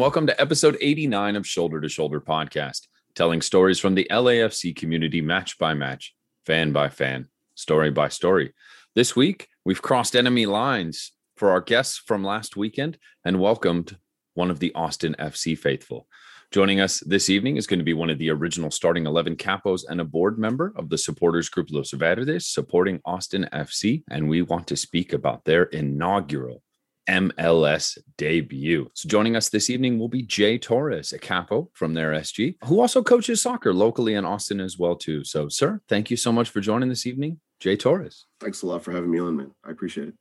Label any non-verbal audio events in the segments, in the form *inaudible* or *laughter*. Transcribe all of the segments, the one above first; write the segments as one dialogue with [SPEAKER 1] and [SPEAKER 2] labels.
[SPEAKER 1] welcome to episode 89 of Shoulder to Shoulder Podcast, telling stories from the LAFC community match by match, fan by fan, story by story. This week, we've crossed enemy lines for our guests from last weekend and welcomed one of the Austin FC faithful. Joining us this evening is going to be one of the original starting 11 capos and a board member of the supporters group Los Verdes supporting Austin FC. And we want to speak about their inaugural MLS debut. So joining us this evening will be Jay Torres, a capo from their SG, who also coaches soccer locally in Austin as well too. So, sir, thank you so much for joining this evening, Jay Torres.
[SPEAKER 2] Thanks a lot for having me on, man. I appreciate it.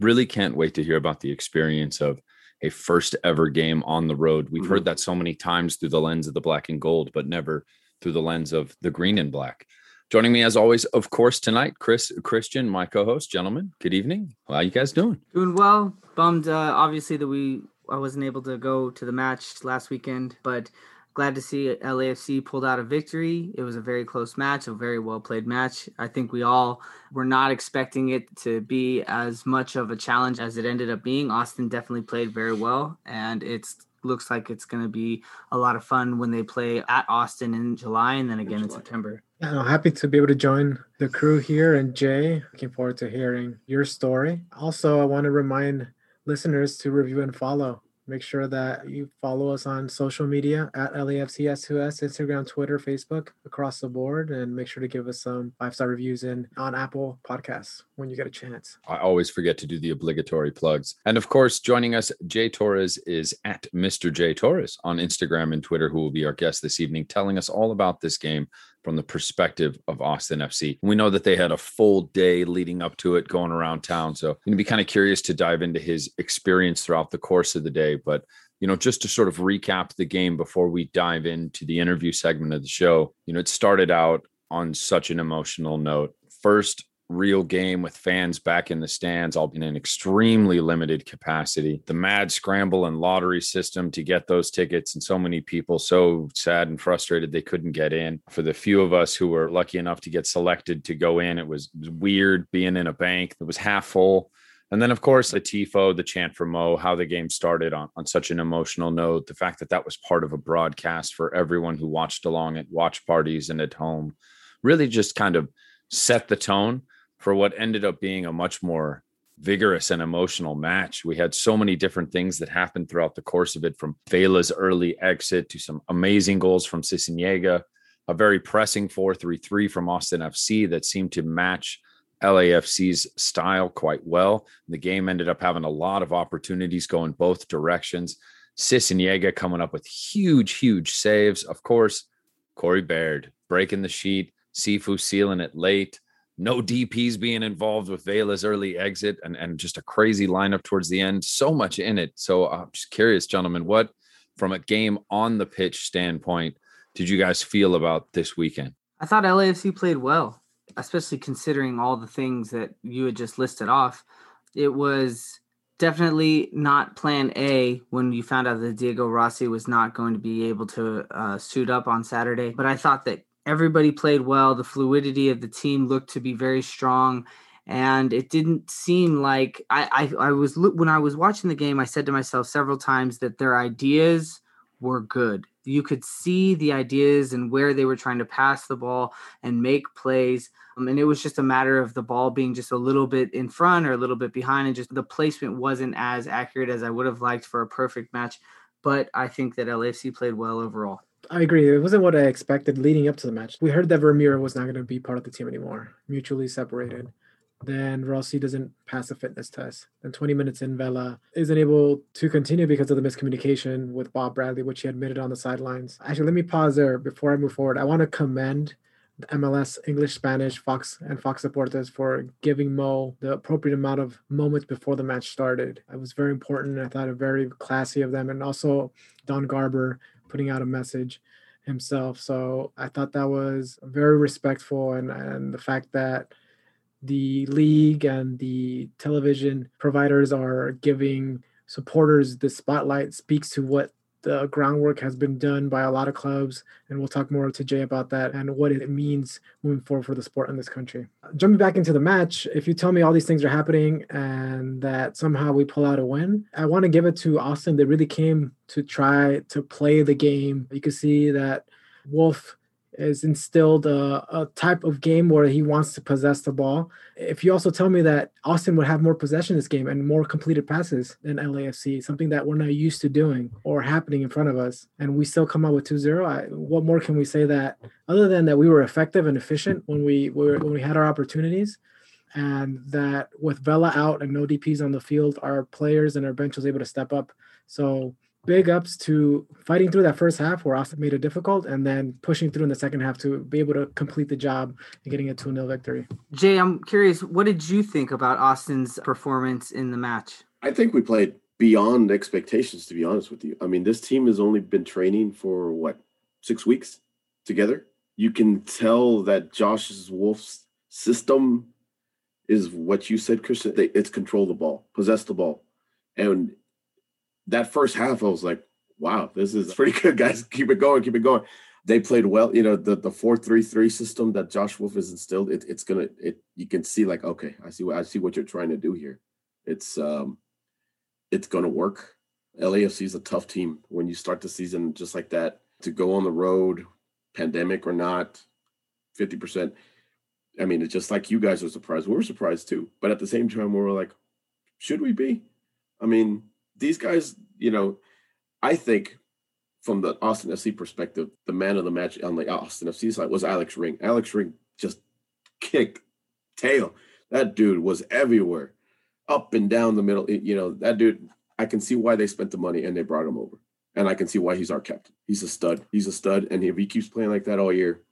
[SPEAKER 1] Really can't wait to hear about the experience of a first ever game on the road. We've mm-hmm. heard that so many times through the lens of the black and gold, but never through the lens of the green and black. Joining me as always, of course, tonight, Chris Christian, my co-host. Gentlemen, good evening. How are you guys doing?
[SPEAKER 3] Doing well. Bummed, uh, obviously, that we I wasn't able to go to the match last weekend, but glad to see LAFC pulled out a victory. It was a very close match, a very well played match. I think we all were not expecting it to be as much of a challenge as it ended up being. Austin definitely played very well, and it looks like it's going to be a lot of fun when they play at Austin in July and then again in, in September.
[SPEAKER 4] Yeah, I'm happy to be able to join the crew here and Jay. Looking forward to hearing your story. Also, I want to remind listeners to review and follow Make sure that you follow us on social media at LAFCS2S, Instagram, Twitter, Facebook, across the board, and make sure to give us some five star reviews in on Apple Podcasts when you get a chance.
[SPEAKER 1] I always forget to do the obligatory plugs. And of course, joining us, Jay Torres is at Mr. Jay Torres on Instagram and Twitter, who will be our guest this evening, telling us all about this game from the perspective of Austin FC. We know that they had a full day leading up to it going around town. So I'm going to be kind of curious to dive into his experience throughout the course of the day. But, you know, just to sort of recap the game before we dive into the interview segment of the show, you know, it started out on such an emotional note. First, real game with fans back in the stands, all in an extremely limited capacity. The mad scramble and lottery system to get those tickets, and so many people so sad and frustrated they couldn't get in. For the few of us who were lucky enough to get selected to go in, it was, weird being in a bank that was half full. And then, of course, the TIFO, the chant for Mo, how the game started on, on such an emotional note, the fact that that was part of a broadcast for everyone who watched along at watch parties and at home really just kind of set the tone for what ended up being a much more vigorous and emotional match. We had so many different things that happened throughout the course of it, from Vela's early exit to some amazing goals from Sisniega, a very pressing 4-3-3 from Austin FC that seemed to match LAFC's style quite well. The game ended up having a lot of opportunities going both directions. Sisniega coming up with huge, huge saves. Of course, Corey Baird breaking the sheet, Cifu sealing it late no DPs being involved with Vela's early exit and, and just a crazy lineup towards the end. So much in it. So I'm just curious, gentlemen, what from a game on the pitch standpoint did you guys feel about this weekend?
[SPEAKER 3] I thought LAFC played well, especially considering all the things that you had just listed off. It was definitely not plan A when you found out that Diego Rossi was not going to be able to uh, suit up on Saturday. But I thought that everybody played well. The fluidity of the team looked to be very strong. And it didn't seem like I, I, I was when I was watching the game, I said to myself several times that their ideas were good. You could see the ideas and where they were trying to pass the ball and make plays. Um, and it was just a matter of the ball being just a little bit in front or a little bit behind, and just the placement wasn't as accurate as I would have liked for a perfect match. But I think that LAFC played well overall.
[SPEAKER 4] I agree. It wasn't what I expected leading up to the match. We heard that Vermeer was not going to be part of the team anymore, mutually separated. Then Rossi doesn't pass the fitness test. Then 20 minutes in, Vela isn't able to continue because of the miscommunication with Bob Bradley, which he admitted on the sidelines. Actually, let me pause there before I move forward. I want to commend the MLS, English, Spanish, Fox, and Fox supporters for giving Mo the appropriate amount of moments before the match started. It was very important. I thought it very classy of them. And also Don Garber putting out a message himself. So I thought that was very respectful, and and the fact that the league and the television providers are giving supporters the spotlight speaks to what the groundwork has been done by a lot of clubs, and we'll talk more to Jay about that and what it means moving forward for the sport in this country. Jumping back into the match, if you tell me all these things are happening and that somehow we pull out a win, I want to give it to Austin. They really came to try to play the game. You can see that Wolff is instilled a, a, type of game where he wants to possess the ball. If you also tell me that Austin would have more possession this game and more completed passes than LAFC, something that we're not used to doing or happening in front of us, and we still come out with 2-0, what more can we say that other than that we were effective and efficient when we were, when we had our opportunities? And that with Vela out and no DPs on the field, our players and our bench was able to step up. So big ups to fighting through that first half where Austin made it difficult and then pushing through in the second half to be able to complete the job and getting a 2 0 victory.
[SPEAKER 3] Jay, I'm curious, what did you think about Austin's performance in the match?
[SPEAKER 2] I think we played beyond expectations, to be honest with you. I mean, this team has only been training for what, six weeks together? You can tell that Josh's Wolff's system is what you said, Christian. It's control the ball, possess the ball. And that first half, I was like, wow, this is *laughs* pretty good, guys. Keep it going, keep it going. They played well. You know, the the four three three system that Josh Wolff has instilled. It, it's gonna. It you can see like, okay, I see what I see what you're trying to do here. It's um, it's gonna work. LAFC is a tough team when you start the season just like that. To go on the road, pandemic or not, fifty percent. I mean, it's just like you guys are surprised. We were surprised too, but at the same time, we were like, should we be? I mean, these guys, you know, I think from the Austin FC perspective, the man of the match on the Austin FC side was Alex Ring. Alex Ring just kicked tail. That dude was everywhere, up and down the middle. You know, that dude, I can see why they spent the money and they brought him over. And I can see why he's our captain. He's a stud. He's a stud. And if he keeps playing like that all year,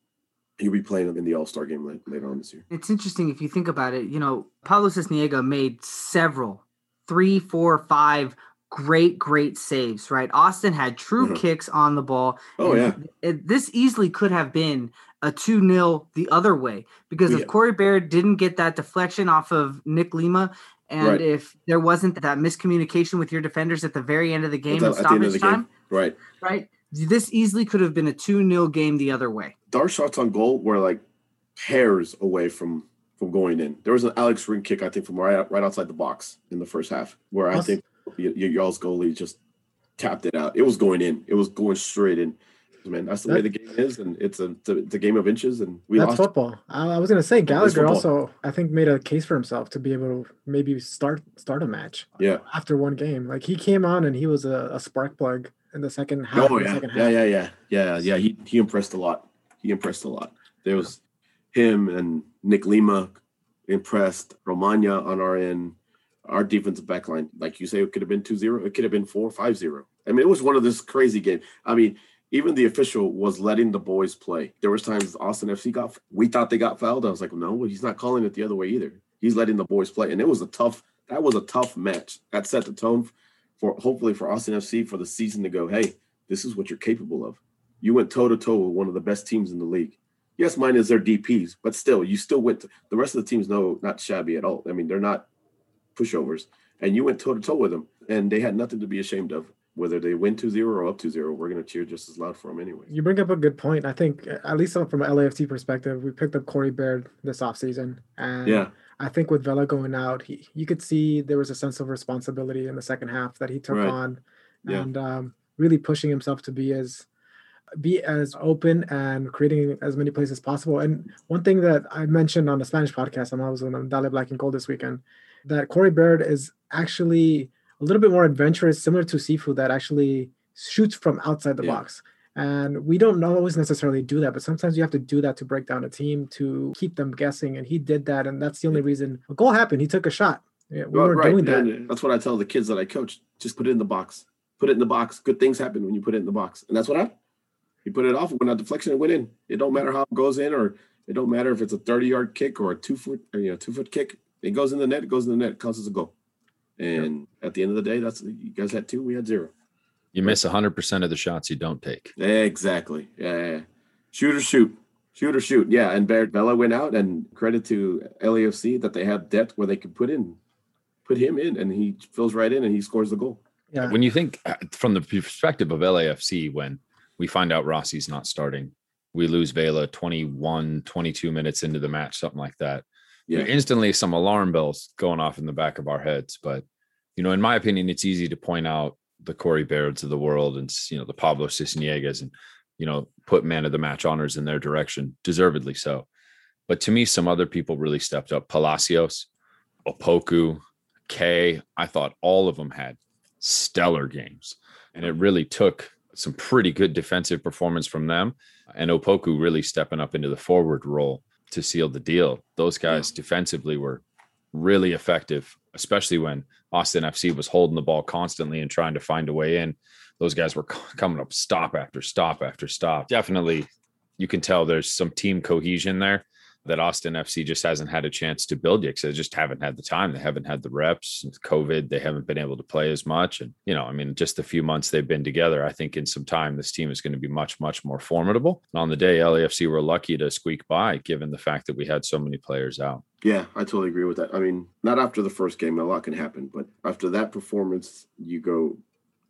[SPEAKER 2] he'll be playing in the All Star game later on this year.
[SPEAKER 3] It's interesting if you think about it. You know, Pablo Sisniega made several, three, four, five great, great saves, right? Austin had true mm-hmm. kicks on the ball.
[SPEAKER 2] Oh, yeah.
[SPEAKER 3] It, this easily could have been a 2 0 the other way because yeah. if Corey Baird didn't get that deflection off of Nick Lima, and right. if there wasn't that miscommunication with your defenders at the very end of the game at stoppage time, game.
[SPEAKER 2] right,
[SPEAKER 3] right, this easily could have been a 2 0 game the other way.
[SPEAKER 2] Our shots on goal were like hairs away from from going in. There was an Alex Ring kick, I think, from right right outside the box in the first half, where I think y'all's goalie just tapped it out. It was going in. It was going straight in. Man, that's the that, way the game is, and it's a it's a game of inches, and we
[SPEAKER 4] that's
[SPEAKER 2] lost.
[SPEAKER 4] football. I, was gonna say Gallagher also, I think, made a case for himself to be able to maybe start start a match.
[SPEAKER 2] Yeah.
[SPEAKER 4] After one game, like he came on and he was a, a spark plug in the second half.
[SPEAKER 2] Oh yeah, yeah, yeah, yeah, yeah, yeah. He he impressed a lot. He impressed a lot. There was him and Nick Lima impressed. Romaña on our end our defensive back line, like you say, it could have been 2-0. It could have been 4-5-0. I mean, it was one of this crazy game. I mean, even the official was letting the boys play. There was times Austin FC got we thought they got fouled. I was like, no, he's not calling it the other way either. He's letting the boys play. And it was a tough, that was a tough match. That set the tone for hopefully for Austin FC for the season to go, hey, this is what you're capable of. You went toe to toe with one of the best teams in the league. Yes, mine is their DPs, but still, you still went to, the rest of the teams no not shabby at all. I mean, they're not pushovers, and you went toe to toe with them, and they had nothing to be ashamed of. Whether they win 2-0 or up 2-0, we're going to cheer just as loud for them anyway.
[SPEAKER 4] You bring up a good point. I think, at least from an LAFC perspective, we picked up Corey Baird this offseason. And
[SPEAKER 2] yeah.
[SPEAKER 4] I think with Vela going out, he, you could see there was a sense of responsibility in the second half that he took right. on
[SPEAKER 2] yeah.
[SPEAKER 4] and um, really pushing himself to be as be as open and creating as many plays as possible. And one thing that I mentioned on the Spanish podcast, and I was on Dale Black and Gold this weekend, that Corey Baird is actually a little bit more adventurous, similar to Cifu, that actually shoots from outside the yeah. box. And we don't always necessarily do that, but sometimes you have to do that to break down a team to keep them guessing. And he did that, and that's the only reason a goal happened. He took a shot. Yeah, we well, were right. doing that.
[SPEAKER 2] And that's what I tell the kids that I coach: just put it in the box. Put it in the box. Good things happen when you put it in the box, and that's what happened. He put it off, went out deflection, and went in. It don't matter how it goes in, or it don't matter if it's a thirty-yard kick or a two foot, you know, two foot kick. It goes in the net. It goes in the net. It counts as a goal. And at the end of the day, that's you guys had two. We had zero.
[SPEAKER 1] You miss hundred percent of the shots you don't take.
[SPEAKER 2] Exactly. Yeah, yeah. Shoot or shoot. Shoot or shoot. Yeah. And Baird Vela went out, and credit to LAFC that they have depth where they could put in, put him in, and he fills right in, and he scores the goal.
[SPEAKER 4] Yeah.
[SPEAKER 1] When you think uh, from the perspective of LAFC, when we find out Rossi's not starting, we lose Vela 21, 22 minutes into the match, something like that.
[SPEAKER 2] Yeah.
[SPEAKER 1] Instantly, some alarm bells going off in the back of our heads. But, you know, in my opinion, it's easy to point out the Corey Bairds of the world and, you know, the Pablo Sisniegas and, you know, put man of the match honors in their direction, deservedly so. But to me, some other people really stepped up. Palacios, Opoku, Kaye, I thought all of them had stellar games. And it really took some pretty good defensive performance from them. And Opoku really stepping up into the forward role to seal the deal. Those guys defensively were really effective, especially when Austin FC was holding the ball constantly and trying to find a way in. Those guys were *laughs* coming up stop after stop after stop. Definitely, you can tell there's some team cohesion there that Austin FC just hasn't had a chance to build yet because they just haven't had the time. They haven't had the reps. COVID, they haven't been able to play as much. And, you know, I mean, just the few months they've been together, I think in some time, this team is going to be much, much more formidable. And on the day, LAFC were lucky to squeak by given the fact that we had so many players out.
[SPEAKER 2] Yeah, I totally agree with that. I mean, not after the first game, a lot can happen, but after that performance, you go,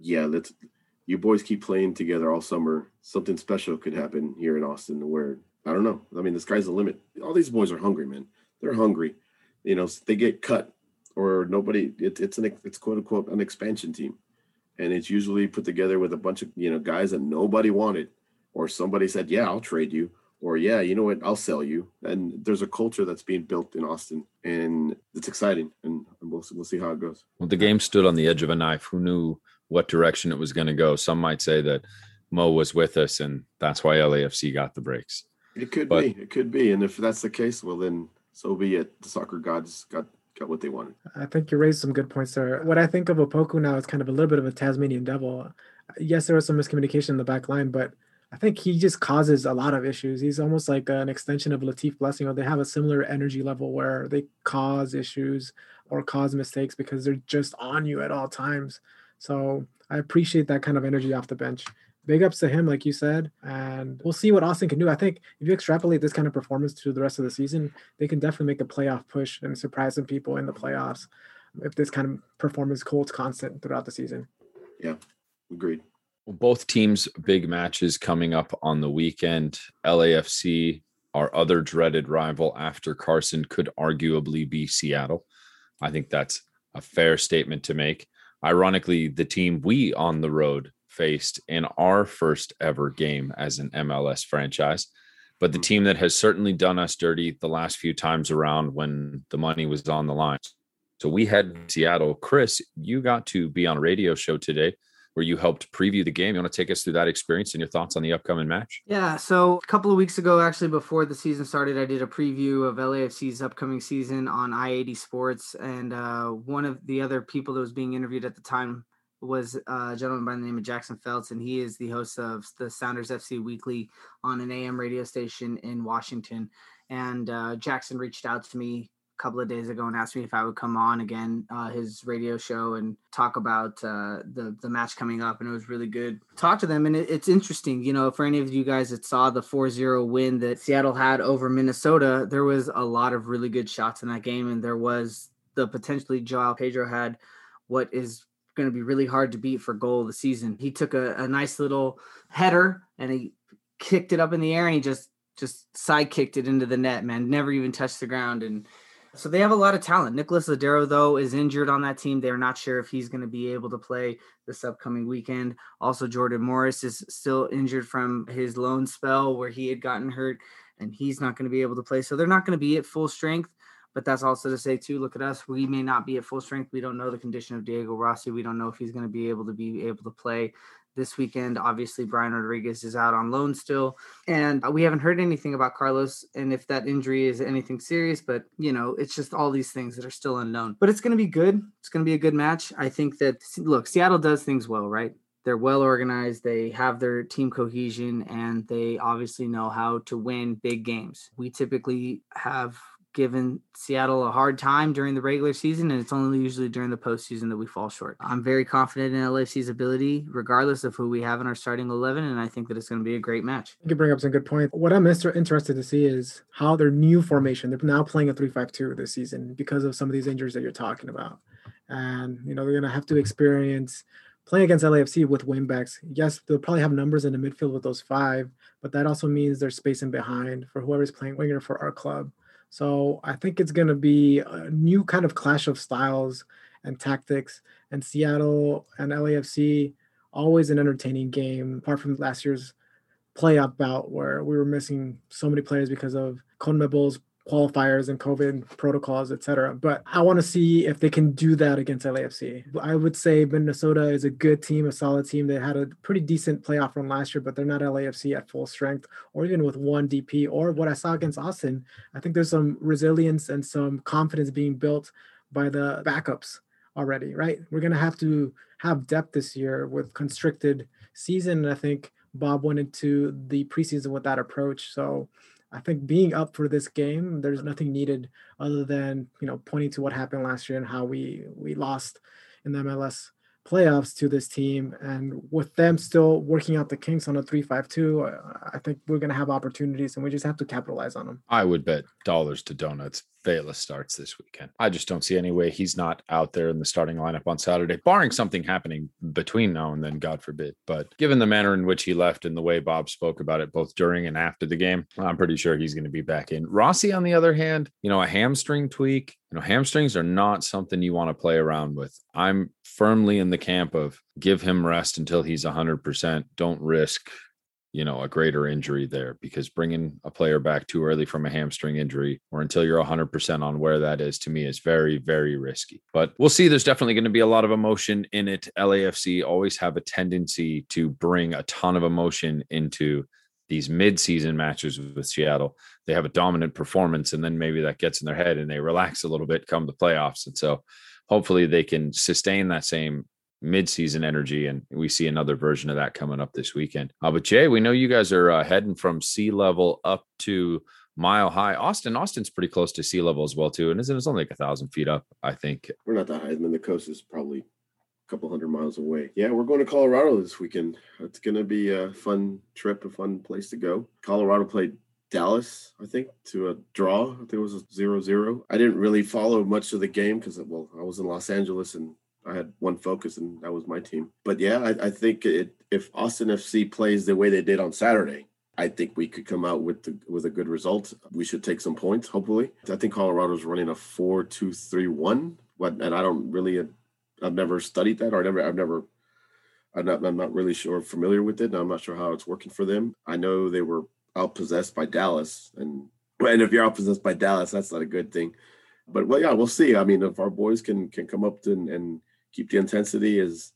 [SPEAKER 2] yeah, let's, you boys keep playing together all summer. Something special could happen here in Austin where I don't know. I mean, the sky's the limit. All these boys are hungry, man. They're hungry. You know, they get cut or nobody. It, it's an it's quote unquote an expansion team, and it's usually put together with a bunch of you know guys that nobody wanted, or somebody said, "Yeah, I'll trade you," or "Yeah, you know what, I'll sell you." And there's a culture that's being built in Austin, and it's exciting, and we'll we'll see how it goes.
[SPEAKER 1] Well, the game stood on the edge of a knife. Who knew what direction it was going to go? Some might say that Mo was with us, and that's why LAFC got the breaks.
[SPEAKER 2] It could
[SPEAKER 1] But-
[SPEAKER 2] be. It could be. And if that's the case, well then so be it. The soccer gods got got what they wanted.
[SPEAKER 4] I think you raised some good points there. What I think of Opoku now is kind of a little bit of a Tasmanian devil. Yes, there was some miscommunication in the back line, but I think he just causes a lot of issues. He's almost like an extension of Latif Blessing, or they have a similar energy level where they cause issues or cause mistakes because they're just on you at all times. So I appreciate that kind of energy off the bench. Big ups to him, like you said, and we'll see what Austin can do. I think if you extrapolate this kind of performance to the rest of the season, they can definitely make a playoff push and surprise some people in the playoffs if this kind of performance holds constant throughout the season.
[SPEAKER 2] Yeah, agreed.
[SPEAKER 1] Well, both teams' big matches coming up on the weekend. LAFC, our other dreaded rival after Carson, could arguably be Seattle. I think that's a fair statement to make. Ironically, the team we on the road faced in our first ever game as an MLS franchise, but the team that has certainly done us dirty the last few times around when the money was on the line. So we had Seattle. Chris, you got to be on a radio show today where you helped preview the game. You want to take us through that experience and your thoughts on the upcoming match?
[SPEAKER 3] Yeah, so a couple of weeks ago, actually, before the season started, I did a preview of LAFC's upcoming season on I 80 Sports. And uh, one of the other people that was being interviewed at the time was a gentleman by the name of Jackson Feltz, and he is the host of the Sounders FC Weekly on an AM radio station in Washington. And uh, Jackson reached out to me a couple of days ago and asked me if I would come on again uh, his radio show and talk about uh, the the match coming up. And it was really good. Talk to them, and it, it's interesting. You know, for any of you guys that saw the 4-0 win that Seattle had over Minnesota, there was a lot of really good shots in that game, and there was the potentially Joao Pedro had what is going to be really hard to beat for goal of the season. He took a, a nice little header and he kicked it up in the air and he just just side kicked it into the net, man. Never even touched the ground. And so they have a lot of talent. Nicholas Lodeiro, though, is injured on that team. They're not sure if he's going to be able to play this upcoming weekend. Also, Jordan Morris is still injured from his loan spell where he had gotten hurt and he's not going to be able to play. So they're not going to be at full strength. But that's also to say, too, look at us. We may not be at full strength. We don't know the condition of Diego Rossi. We don't know if he's going to be able to be able to play this weekend. Obviously, Brian Rodriguez is out on loan still. And we haven't heard anything about Carlos and if that injury is anything serious. But, you know, it's just all these things that are still unknown. But it's going to be good. It's going to be a good match. I think that, look, Seattle does things well, right? They're well organized. They have their team cohesion and they obviously know how to win big games. We typically have given Seattle a hard time during the regular season, and it's only usually during the postseason that we fall short. I'm very confident in LAFC's ability, regardless of who we have in our starting 11, and I think that it's going to be a great match.
[SPEAKER 4] You bring up some good points. What I'm interested to see is how their new formation, they're now playing a 3 5 2 this season because of some of these injuries that you're talking about. And, you know, they're going to have to experience playing against LAFC with wingbacks, yes, they'll probably have numbers in the midfield with those five, but that also means there's space in behind for whoever's playing winger for our club. So I think it's going to be a new kind of clash of styles and tactics. And Seattle and LAFC, always an entertaining game, apart from last year's playoff bout where we were missing so many players because of CONMEBOL's qualifiers and COVID protocols, etc. But I want to see if they can do that against LAFC. I would say Minnesota is a good team, a solid team. They had a pretty decent playoff run last year, but they're not LAFC at full strength or even with one DP. Or what I saw against Austin, I think there's some resilience and some confidence being built by the backups already, right? We're going to have to have depth this year with constricted season. And I think Bob went into the preseason with that approach. So I think being up for this game, there's nothing needed other than you know pointing to what happened last year and how we we lost in the MLS playoffs to this team, and with them still working out the kinks on a three-five-two, I think we're going to have opportunities, and we just have to capitalize on them.
[SPEAKER 1] I would bet dollars to donuts Vela starts this weekend. I just don't see any way he's not out there in the starting lineup on Saturday, barring something happening between now and then, God forbid. But given the manner in which he left and the way Bob spoke about it both during and after the game, I'm pretty sure he's going to be back in. Rossi, on the other hand, you know, a hamstring tweak, you know, hamstrings are not something you want to play around with. I'm firmly in the camp of give him rest until he's 100%. Don't risk you know, a greater injury there because bringing a player back too early from a hamstring injury or until you're 100% on where that is to me is very, very risky. But we'll see. There's definitely going to be a lot of emotion in it. LAFC always have a tendency to bring a ton of emotion into these mid-season matches with Seattle. They have a dominant performance and then maybe that gets in their head and they relax a little bit come the playoffs. And so hopefully they can sustain that same midseason energy, and we see another version of that coming up this weekend. Uh, but Jay, we know you guys are uh, heading from sea level up to mile high. Austin, Austin's pretty close to sea level as well too, and it's, it's only like a thousand feet up, I think.
[SPEAKER 2] We're not that high. I mean, the coast is probably couple hundred miles away. Yeah, we're going to Colorado this weekend. It's going to be a fun trip, a fun place to go. Colorado played Dallas, I think, to a draw. I think it was a zero zero. I didn't really follow much of the game because, well, I was in Los Angeles and I had one focus, and that was my team. But yeah, I, I think it, if Austin FC plays the way they did on Saturday, I think we could come out with the, with a good result. We should take some points, hopefully. I think Colorado's running a four-two-three-one, but and I don't really, I've never studied that, or I never, I've never, I'm not, I'm not really sure familiar with it. I'm not sure how it's working for them. I know they were outpossessed by Dallas, and and if you're outpossessed by Dallas, that's not a good thing. But well, yeah, we'll see. I mean, if our boys can can come up and, and keep the intensity as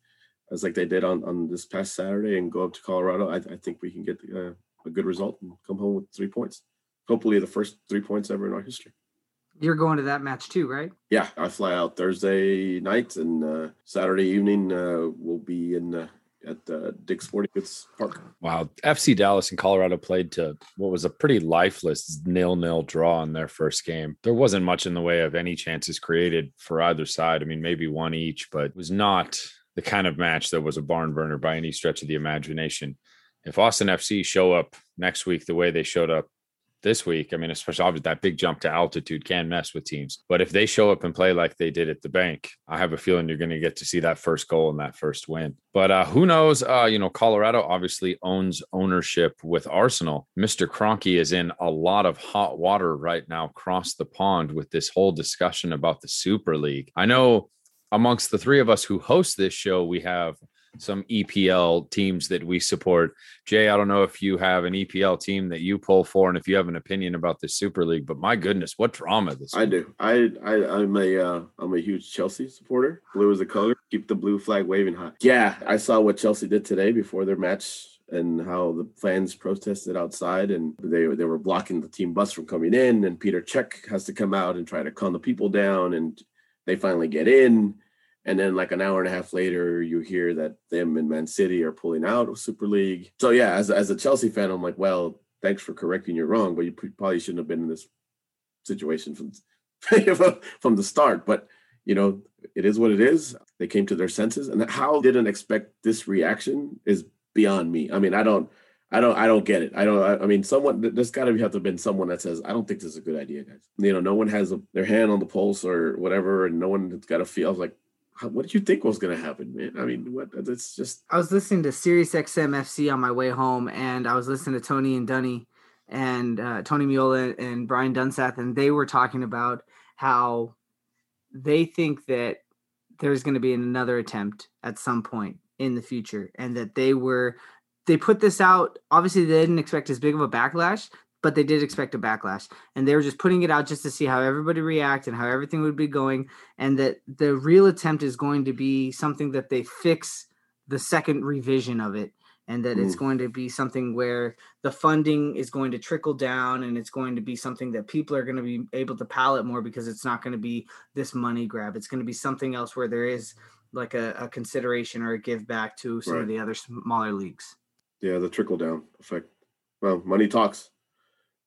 [SPEAKER 2] as like they did on on this past Saturday and go up to Colorado, I, I think we can get a, a good result and come home with three points. Hopefully, the first three points ever in our history.
[SPEAKER 3] You're going to that match too, right?
[SPEAKER 2] Yeah, I fly out Thursday night and uh, Saturday evening. Uh, we'll be in uh, at uh, Dick's Sporting Goods Park.
[SPEAKER 1] Wow. FC Dallas and Colorado played to what was a pretty lifeless nil nil draw in their first game. There wasn't much in the way of any chances created for either side. I mean, maybe one each, but it was not the kind of match that was a barn burner by any stretch of the imagination. If Austin FC show up next week the way they showed up this week, I mean, especially obviously that big jump to altitude can mess with teams. But if they show up and play like they did at the bank, I have a feeling you're going to get to see that first goal and that first win. But uh, who knows? Uh, you know, Colorado obviously owns ownership with Arsenal. Mr. Kroenke is in a lot of hot water right now across the pond with this whole discussion about the Super League. I know amongst the three of us who host this show, we have some EPL teams that we support. Jay, I don't know if you have an EPL team that you pull for, and if you have an opinion about the Super League. But my goodness, what drama this!
[SPEAKER 2] I do. I, I I'm a uh, I'm a huge Chelsea supporter. Blue is the color. Keep the blue flag waving high. Yeah, I saw what Chelsea did today before their match and how the fans protested outside and they they were blocking the team bus from coming in and Peter Cech has to come out and try to calm the people down and they finally get in and then like an hour and a half later, you hear that them and Man City are pulling out of Super League. So yeah, as, as a Chelsea fan, I'm like, well, thanks for correcting you wrong, but you probably shouldn't have been in this situation from *laughs* from the start. But you know, it is what it is. They came to their senses, and how didn't expect this reaction is beyond me. I mean, I don't. I don't I don't get it. I don't I, I mean someone there's got to have to been someone that says I don't think this is a good idea guys. You know, no one has a, their hand on the pulse or whatever and no one has got a feel I was like what did you think was going to happen, man? I mean, what? It's just
[SPEAKER 3] I was listening to Sirius XM FC on my way home, and I was listening to Tony and Dunny and uh, Tony Meola and Brian Dunseth, and they were talking about how they think that there's going to be another attempt at some point in the future, and that they were they put this out. Obviously, they didn't expect as big of a backlash, but they did expect a backlash, and they were just putting it out just to see how everybody react and how everything would be going, and that the real attempt is going to be something that they fix the second revision of it and that it's
[SPEAKER 2] Mm.
[SPEAKER 3] going to be something where the funding is going to trickle down and it's going to be something that people are going to be able to palate more because it's not going to be this money grab it's going to be something else where there is like a, a consideration or a give back to some of the other smaller leagues
[SPEAKER 2] yeah, the trickle down effect. Well, money talks,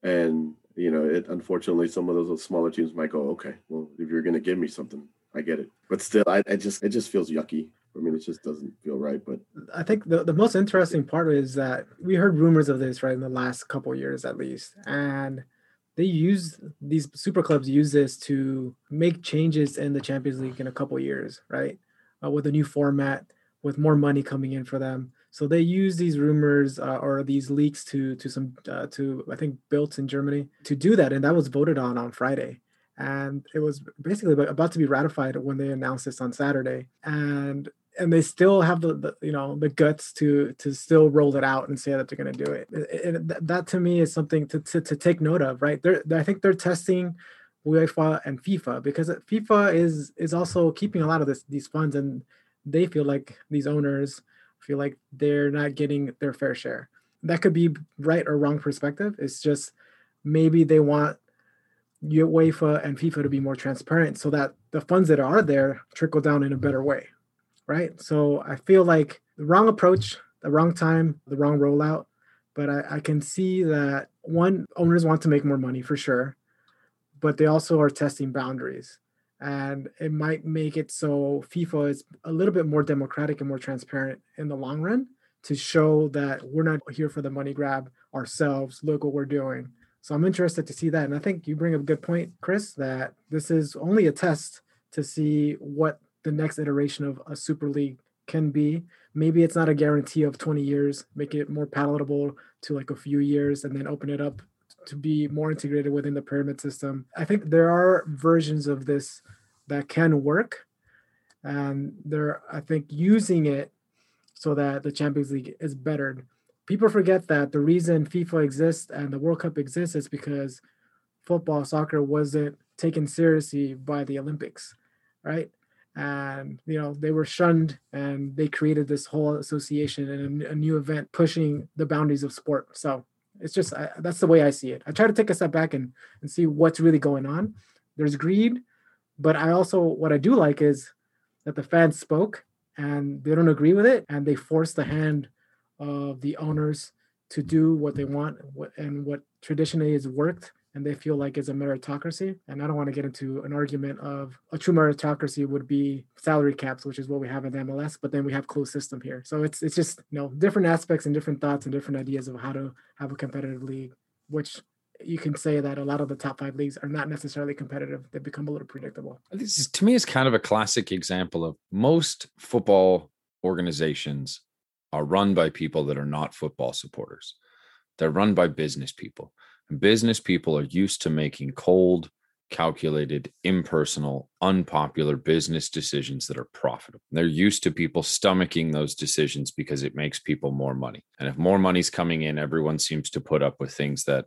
[SPEAKER 2] and you know, it unfortunately some of those smaller teams might go, okay, well, if you're going to give me something, I get it. But still, I, I just it just feels yucky. I mean, it just doesn't feel right. But
[SPEAKER 4] I think the, the most interesting part is that we heard rumors of this right in the last couple years at least, and they use these super clubs use this to make changes in the Champions League in a couple years, right? Uh, with a new format, with more money coming in for them. So they use these rumors uh, or these leaks to to some uh, to I think built in Germany to do that, and that was voted on on Friday, and it was basically about- to be ratified when they announced this on Saturday, and and they still have the, the you know the guts to to still roll it out and say that they're going to do it. And- that to me is something to, to to take note of, right? They're I think they're testing UEFA and FIFA because FIFA is is also keeping a lot of this these funds and they feel like these owners feel like they're not getting their fair share. That could be right or wrong perspective. It's just maybe they want UEFA and FIFA to be more transparent so that the funds that are there trickle down in a better way. Right. So I feel like the wrong approach, the wrong time, the wrong rollout. But I, I can see that one, owners want to make more money for sure, but they also are testing boundaries. And it might make it so FIFA is a little bit more democratic and more transparent in the long run to show that we're not here for the money grab ourselves. Look what we're doing. So I'm interested to see that. And I think you bring up a good point, Chris, that this is only a test to see what the next iteration of a Super League can be. Maybe it's not a guarantee of 20 years, make it more palatable to like a few years and then open it up to be more integrated within the pyramid system. I think there are versions of this that can work. And they're, I think, using it so that the Champions League is bettered. People forget that the reason FIFA exists and the World Cup exists is because football, soccer wasn't taken seriously by the Olympics, right? And you know they were shunned, and they created this whole association and a, a new event pushing the boundaries of sport. So it's just I, that's the way I see it. I try to take a step back and and see what's really going on. There's greed, but I also what I do like is that the fans spoke and they don't agree with it, and they force the hand of the owners to do what they want and what traditionally has worked and they feel like it's a meritocracy and i don't want to get into an argument of a true meritocracy would be salary caps which is what we have in mls but then we have closed system here so it's it's just you know different aspects and different thoughts and different ideas of how to have a competitive league which you can say that a lot of the top five leagues are not necessarily competitive they become a little predictable
[SPEAKER 1] This is to me is kind of a classic example of most football organizations are run by people that are not football supporters. They're run by business people. Business people are used to making cold, calculated, impersonal, unpopular business decisions that are profitable. They're used to people stomaching those decisions because it makes people more money. And if more money's coming in, everyone seems to put up with things that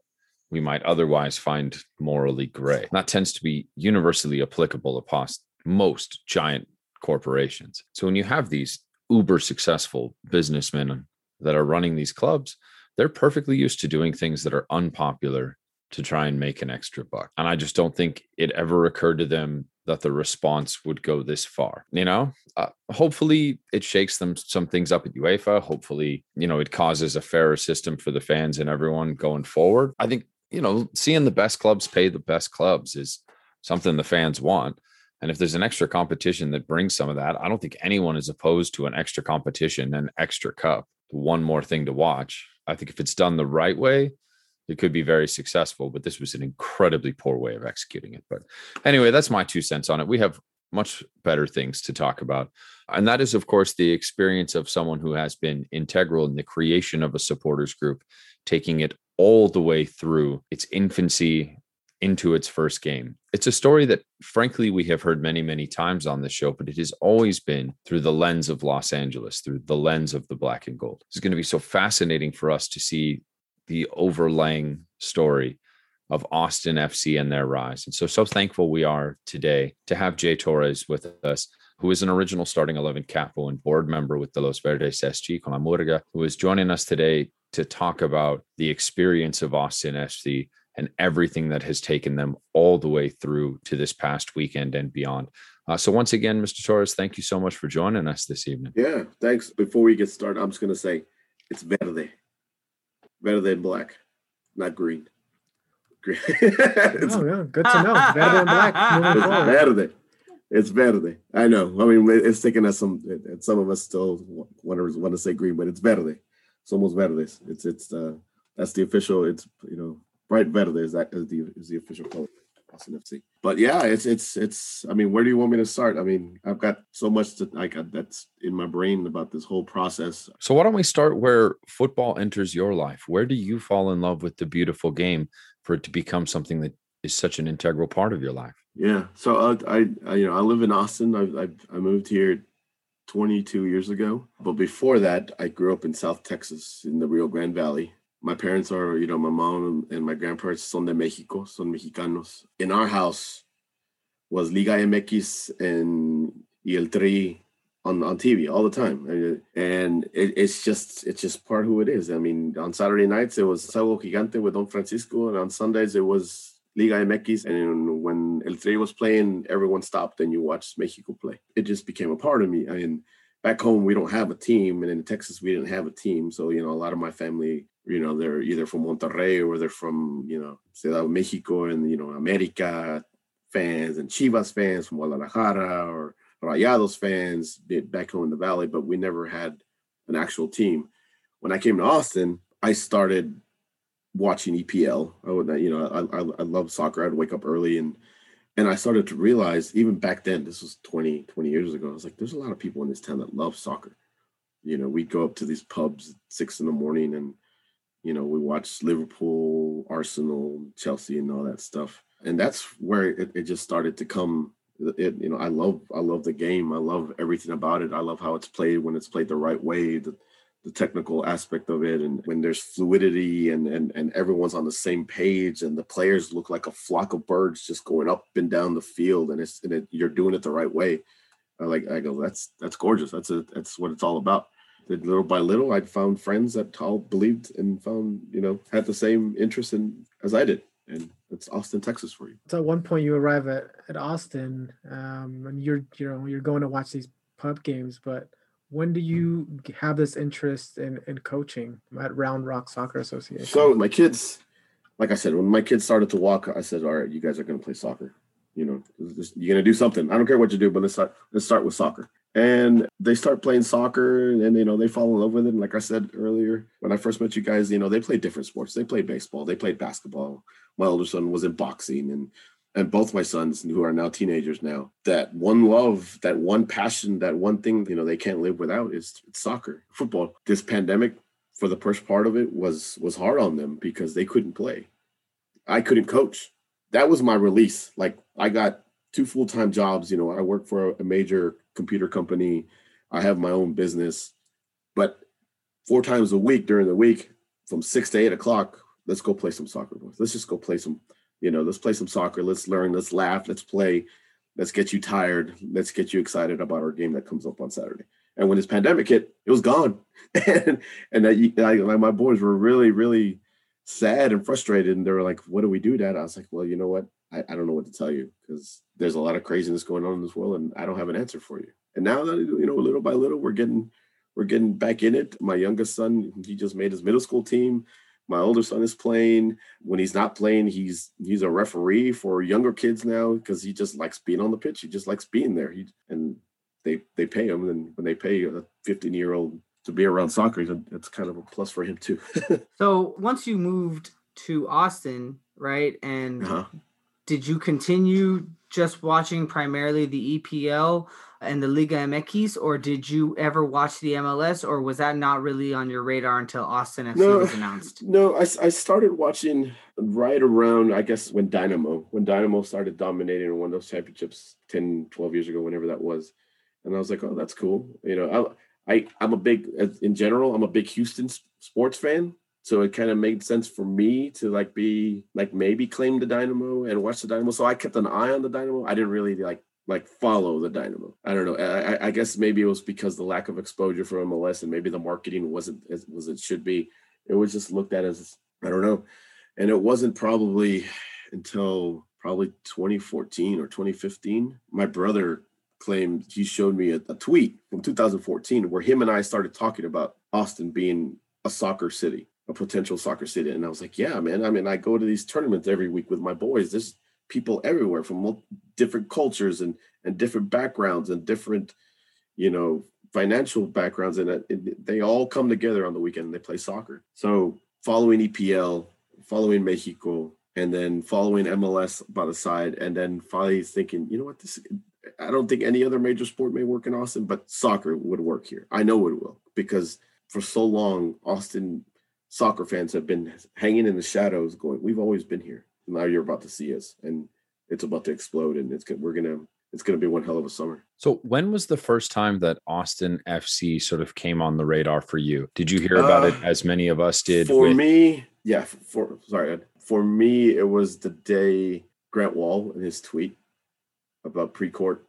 [SPEAKER 1] we might otherwise find morally gray. That tends to be universally applicable across most giant corporations. So when you have these uber successful businessmen that are running these clubs, they're perfectly used to doing things that are unpopular to try and make an extra buck. And I just don't think it ever occurred to them that the response would go this far. You know, uh, hopefully it shakes them some things up at UEFA. Hopefully, you know, it causes a fairer system for the fans and everyone going forward. I think, you know, seeing the best clubs pay the best clubs is something the fans want. And if there's an extra competition that brings some of that, I don't think anyone is opposed to an extra competition and extra cup, one more thing to watch. I think if it's done the right way, it could be very successful. But this was an incredibly poor way of executing it. But anyway, that's my two cents on it. We have much better things to talk about. And that is, of course, the experience of someone who has been integral in the creation of a supporters group, taking it all the way through its infancy into its first game. It's a story that, frankly, we have heard many, many times on this show, but it has always been through the lens of Los Angeles, through the lens of the black and gold. It's going to be so fascinating for us to see the overlaying story of Austin FC and their rise. And so, so thankful we are today to have Jay Torres with us, who is an original starting 11 capo and board member with the Los Verdes SG con Murga, who is joining us today to talk about the experience of Austin FC and everything that has taken them all the way through to this past weekend and beyond. Uh, so, once again, Mr. Torres, thank you so much for joining us this evening.
[SPEAKER 2] Yeah, thanks. Before we get started, I'm just going to say it's verde, verde and black, not green. green. *laughs* it's,
[SPEAKER 4] Oh, yeah, good to know. Verde and black. *laughs* moving
[SPEAKER 2] it's
[SPEAKER 4] forward.
[SPEAKER 2] verde. It's verde. I know. I mean, it's taking us some. and Some of us still want to want to say green, but it's verde. It's almost verdes. It's it's uh that's the official. It's you know bright verde is that is the is the official color. of Austin FC. But yeah, it's it's it's. I mean, where do you want me to start? I mean, I've got so much to like that's in my brain about this whole process.
[SPEAKER 1] So, why don't we start where football enters your life? Where do you fall in love with the beautiful game for it to become something that is such an integral part of your life?
[SPEAKER 2] Yeah. So uh, I, I, you know, I live in Austin. I, I, I moved here 22 years ago. But before that, I grew up in South Texas in the Rio Grande Valley. My parents are, you know, my mom and my grandparents son de Mexico, son mexicanos. In our house was Liga MX and el Tri on, on TV all the time. And it, it's just it's just part who it is. I mean, on Saturday nights it was Sábado Gigante with Don Francisco, and on Sundays it was Liga MX. And when El Tri was playing, everyone stopped and you watched Mexico play. It just became a part of me. I mean, back home we don't have a team, and in Texas we didn't have a team. So you know, a lot of my family, you know, they're either from Monterrey or they're from you know Ciudad Mexico and you know America fans and Chivas fans from Guadalajara or Rayados fans back home in the valley, but we never had an actual team. When I came to Austin, I started watching EPL. I would, you know, I, I, I love soccer. I'd wake up early and and I started to realize even back then, this was 20, 20 years ago, I was like, there's a lot of people in this town that love soccer. You know, we'd go up to these pubs at six in the morning and, you know, we watch Liverpool, Arsenal, Chelsea, and all that stuff. And that's where it, it just started to come. It, you know, I love, I love the game. I love everything about it. I love how it's played when it's played the right way. The, the technical aspect of it and when there's fluidity and, and and everyone's on the same page and the players look like a flock of birds just going up and down the field and it's and it, you're doing it the right way. I like I go that's that's gorgeous. That's a that's what it's all about. Little by little I'd found friends that all believed and found you know had the same interest in as I did. And it's Austin Texas for you.
[SPEAKER 4] So at one point you arrive at, at Austin um, and you're you know you're going to watch these pub games, but when do you have this interest in, in coaching at Round Rock Soccer Association?
[SPEAKER 2] So my kids, like I said, when my kids started to walk, I said, "All right, you guys are going to play soccer. You know, you're going to do something. I don't care what you do, but let's start. Let's start with soccer." And they start playing soccer, and you know they fall in love with it. And like I said earlier, when I first met you guys, you know they played different sports. They played baseball. They played basketball. My older son was in boxing, and and both my sons who are now teenagers now that one love that one passion that one thing you know they can't live without is soccer football. This pandemic for the first part of it was was hard on them because they couldn't play. I couldn't coach. That was my release. Like i got two full-time jobs you know i work for a major computer company. I have my own business. But four times a week during the week from six to eight o'clock let's go play some soccer boys. Let's just go play some you know let's play some soccer let's learn let's laugh let's play let's get you tired let's get you excited about our game that comes up on saturday. And when this pandemic hit it was gone. *laughs* And and that I, like my boys were really really sad and frustrated. And they were like what do we do dad? I was like well you know what? I, I don't know what to tell you because there's a lot of craziness going on in this world and i don't have an answer for you. And now that you know little by little we're getting we're getting back in it. My youngest son he just made his middle school team my older son is playing when he's not playing he's he's a referee for younger kids now because he just likes being on the pitch he just likes being there he and they they pay him and when they pay a 15 year old to be around soccer it's kind of a plus for him too *laughs*
[SPEAKER 3] So once you moved to Austin, right? And
[SPEAKER 2] uh-huh.
[SPEAKER 3] did you continue just watching primarily the EPL and the Liga MX, or did you ever watch the MLS, or was that not really on your radar until Austin FC
[SPEAKER 2] No.
[SPEAKER 3] was announced? *laughs*
[SPEAKER 2] No, I, I started watching right around, I guess, when Dynamo, when Dynamo started dominating and won those championships 10, 12 years ago, whenever that was. And I was like, oh, that's cool. You know, I, I I'm a big, in general, I'm a big Houston sports fan. So it kind of made sense for me to like be like maybe claim the Dynamo and watch the Dynamo. So I kept an eye on the Dynamo. I didn't really like like follow the Dynamo. I don't know. I, I- guess maybe it was because the lack of exposure for MLS and maybe the marketing wasn't as was it should be. It was just looked at as I don't know, and it wasn't probably until probably 2014 or 2015. My brother claimed he showed me a, a tweet from 2014 where him and I started talking about Austin being a soccer city, a potential soccer city, and I was like, yeah, man. I mean, I go to these tournaments every week with my boys. There's people everywhere from different cultures and and different backgrounds and different, you know, financial backgrounds, and they all come together on the weekend and they play soccer. So following EPL, following Mexico, and then following MLS by the side, and then finally thinking, you know what, this. I don't think any other major sport may work in Austin, but soccer would work here. I know it will because for so long, Austin soccer fans have been hanging in the shadows, going, "We've always been here." Now you're about to see us, and it's about to explode, and it's we're gonna it's gonna be one hell of a summer.
[SPEAKER 1] So when was the first time that Austin FC sort of came on the radar for you? Did you hear about it
[SPEAKER 2] Uh,
[SPEAKER 1] as many of us did?
[SPEAKER 2] For
[SPEAKER 1] with-
[SPEAKER 2] me, yeah. For sorry, Ed. for me, it was the day Grant Wahl in his tweet about Precourt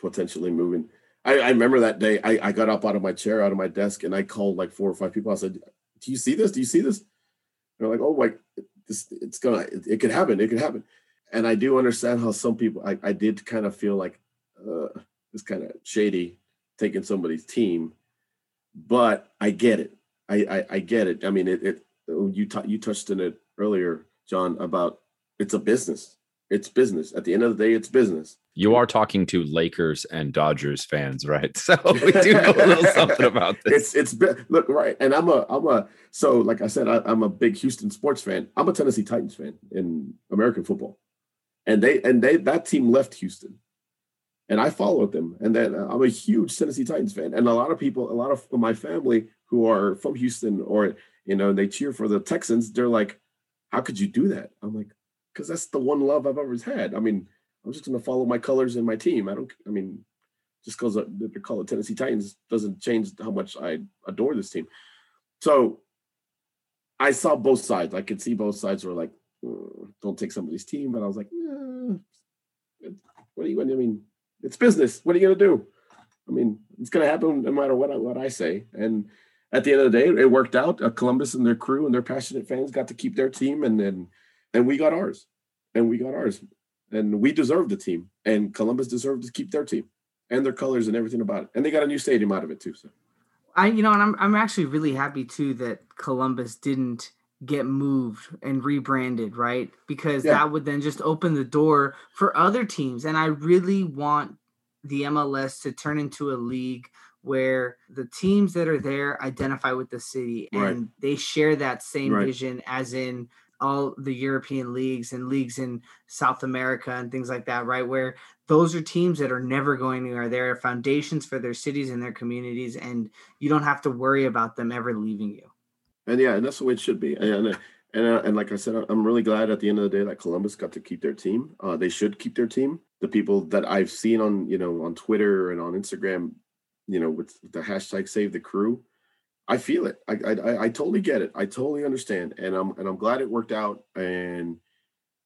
[SPEAKER 2] potentially moving. I, I remember that day. I, I got up out of my chair, out of my desk, and I called like four or five people. I said, "Do you see this? Do you see this?" They're like, "Oh, like this, it's gonna, it, it could happen. It could happen." And I do understand how some people. I, I did kind of feel like uh, it's kind of shady taking somebody's team, but I get it. I I, I get it. I mean, it. it you t- you touched on it earlier, John, about it's a business. It's business. At the end of the day, it's business.
[SPEAKER 1] you are talking to Lakers and Dodgers fans, right? *laughs* So we do know a little something about this.
[SPEAKER 2] It's it's look right, and I'm a I'm a so like I said, I, I'm a big Houston sports fan. I'm a Tennessee Titans fan in American football, and they and they that team left Houston, and I followed them, and then uh, I'm a huge Tennessee Titans fan, and a lot of people, a lot of my family who are from Houston or you know they cheer for the Texans. They're like, how could you do that? I'm like, because that's the one love I've always had. I mean, I'm just going to follow my colors and my team. I don't. I mean, just because they're called Tennessee Titans doesn't change how much I adore this team. So I saw both sides. I could see both sides were like, "Uh, don't take somebody's team. But I was like, "Eh, what are you going to, I mean, it's business. What are you going to do? I mean, it's going to happen no matter what I, what I say. And at the end of the day, it worked out. Uh, Columbus and their crew and their passionate fans got to keep their team, and then and we got ours, and we got ours, and we deserved the team, and Columbus deserved to keep their team and their colors and everything about it, and they got a new stadium out of it too. So
[SPEAKER 3] I, you know, and I'm I'm actually really happy too that Columbus didn't get moved and rebranded, right? Because
[SPEAKER 2] Yeah.
[SPEAKER 3] that would then just open the door for other teams. And I really want the MLS to turn into a league where the teams that are there identify with the city and
[SPEAKER 2] Right.
[SPEAKER 3] they share that same
[SPEAKER 2] Right.
[SPEAKER 3] vision as in all the European leagues and leagues in South America and things like that, right? Where those are teams that are never going anywhere. They're foundations for their cities and their communities, and you don't have to worry about them ever leaving you.
[SPEAKER 2] and yeah, and that's the way it should be. And and uh, and like I said, I'm really glad at the end of the day that Columbus got to keep their team. Uh, they should keep their team. The people that I've seen on you know on Twitter and on Instagram, you know, with the hashtag Save the Crew, I feel it. I I, I- totally get it. I totally understand, and I'm and I'm glad it worked out. And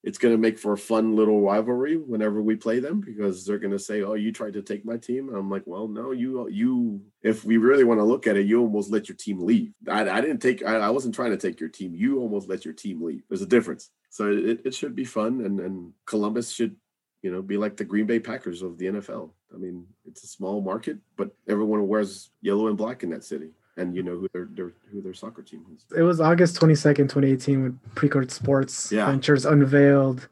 [SPEAKER 2] it's going to make for a fun little rivalry whenever we play them because they're going to say, "Oh, you tried to take my team." And I'm like, "Well, no, you you. If we really want to look at it, you almost let your team leave. I, I didn't take. I, I wasn't trying to take your team. You almost let your team leave. There's a difference. So it, it should be fun, and and Columbus should." You know, be like the Green Bay Packers of the NFL. I mean, it's a small market, but everyone wears yellow and black in that city, and you know who their, their who their soccer team is.
[SPEAKER 4] It was August 22nd, 2018, when Precourt Sports
[SPEAKER 2] Yeah.
[SPEAKER 4] Ventures unveiled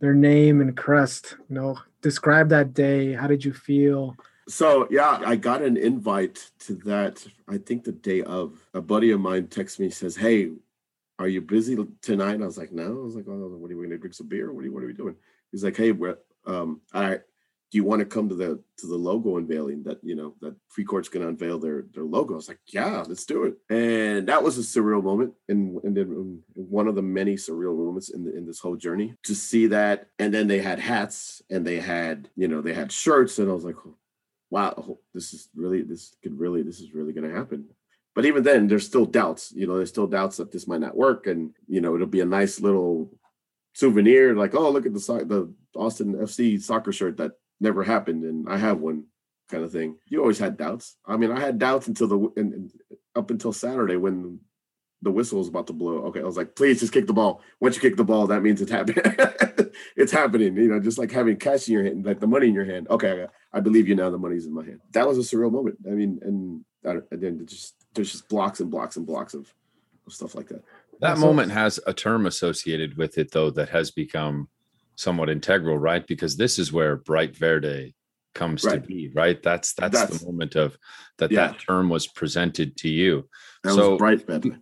[SPEAKER 4] their name and crest. You know, describe that day. How did you feel?
[SPEAKER 2] So yeah, I got an invite to that. I think the day of a buddy of mine texts me says, "Hey, are you busy tonight?" I was like, "No." I was like, "Oh, what are we gonna drink some beer? What are you, what are we doing?" He's like, "Hey, we're, Um, I do you want to come to the to the logo unveiling that you know that Precourt's going to unveil their their logo? I was like, yeah, let's do it. And that was a surreal moment, and and then one of the many surreal moments in the, in this whole journey to see that. And then they had hats, and they had you know they had shirts, and I was like, oh, wow, oh, this is really this could really this is really going to happen. But even then, there's still doubts. You know, there's still doubts that this might not work, and you know it'll be a nice little souvenir, like oh look at the the Austin FC soccer shirt that never happened and I have one kind of thing. You always had doubts. I mean, I had doubts until the and, up until Saturday when the whistle was about to blow. Okay, I was like, please just kick the ball. Once you kick the ball, that means it's happening. *laughs* it's happening. You know, just like having cash in your hand, like the money in your hand. Okay, I, I believe you now. The money's in my hand. That was a surreal moment. I mean, and, and then just there's just blocks and blocks and blocks of, of stuff like that.
[SPEAKER 1] That moment has a term associated with it, though, that has become somewhat integral, right? Because this is where Bright Verde comes right. to be, right? That's, that's, that's the moment of that yeah. that term was presented to you.
[SPEAKER 2] That so Bright Verde.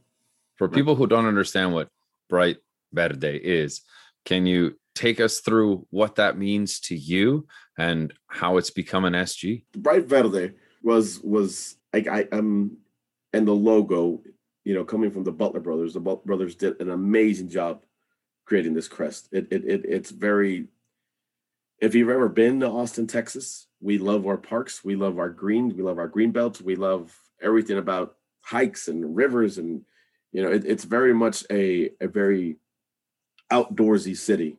[SPEAKER 1] For right. people who don't understand what Bright Verde is, can you take us through what that means to you and how it's become an SG?
[SPEAKER 2] Bright Verde was was like I am and the logo, you know, coming from the Butler brothers. The Butler brothers did an amazing job creating this crest. It, it, it it's very. If you've ever been to Austin, Texas, we love our parks, we love our greens, we love our green belts, we love everything about hikes and rivers, and you know, it, it's very much a a very outdoorsy city.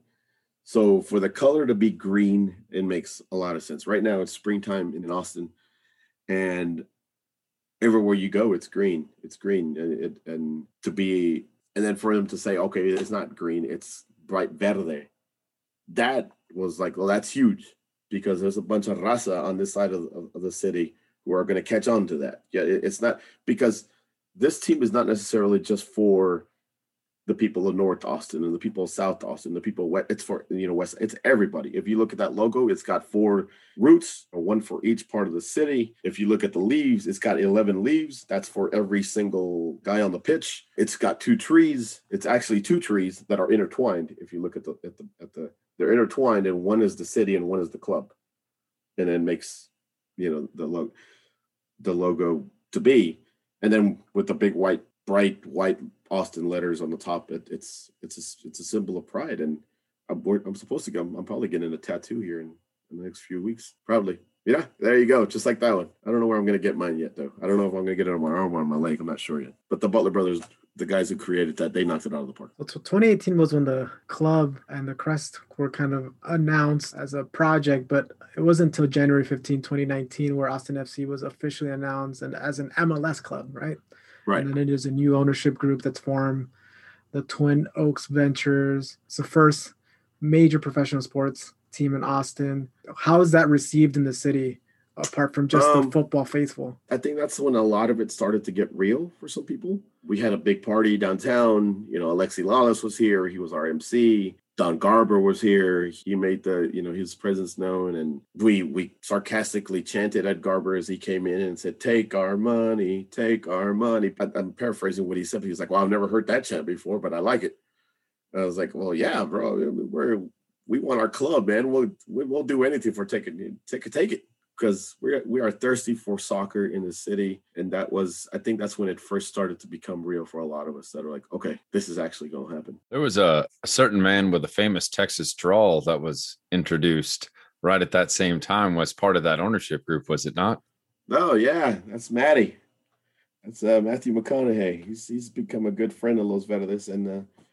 [SPEAKER 2] So for the color to be green, it makes a lot of sense. Right now it's springtime in Austin, and everywhere you go, it's green. It's green, and, and to be and then for them to say, okay, it's not green, it's bright verde. That was like, well, that's huge because there's a bunch of raza on this side of, of, of the city who are going to catch on to that. Yeah, it, it's not because this team is not necessarily just for the people of North Austin and the people of South Austin, the people west. It's for you know West. It's everybody. If you look at that logo, it's got four roots, or one for each part of the city. If you look at the leaves, it's got eleven leaves. That's for every single guy on the pitch. It's got two trees. It's actually two trees that are intertwined. If you look at the at the at the they're intertwined, and one is the city and one is the club, and it makes you know the logo the logo to be. And then with the big white bright white Austin letters on the top. It, it's it's a, it's a symbol of pride, and I'm, I'm supposed to go. I'm probably getting a tattoo here in, in the next few weeks. Probably. Yeah, there you go. Just like that one. I don't know where I'm gonna get mine yet, though. I don't know if I'm gonna get it on my arm or on my leg. I'm not sure yet. But the Butler brothers, the guys who created that, they knocked it out of the park.
[SPEAKER 4] Well, 2018 was when the club and the crest were kind of announced as a project, but it wasn't until January 15, 2019, where Austin FC was officially announced and as an MLS club, right?
[SPEAKER 2] Right.
[SPEAKER 4] And then there's a new ownership group that's formed, the Twin Oaks Ventures. It's the first major professional sports team in Austin. How is that received in the city, apart from just um, the football faithful?
[SPEAKER 2] I think that's when a lot of it started to get real for some people. We had a big party downtown. You know, Alexi Lalas was here. He was our MC. Don Garber was here. He made the, you know, his presence known. And we we sarcastically chanted at Garber as he came in and said, Take our money, take our money. I, am paraphrasing what he said. He was like, Well, I've never heard that chant before, but I like it. I was like, Well, yeah, bro. We're we want our club, man. We'll we'll do anything for taking take take it because we are, we are thirsty for soccer in the city, and that was I think that's when it first started to become real for a lot of us that are like, okay, this is actually going to happen.
[SPEAKER 1] There was a, a certain man with a famous Texas drawl that was introduced right at that same time. Was part of that ownership group, was it not?
[SPEAKER 2] Oh yeah, that's Matty. That's uh, Matthew McConaughey. He's he's become a good friend of Los Verdes, and uh,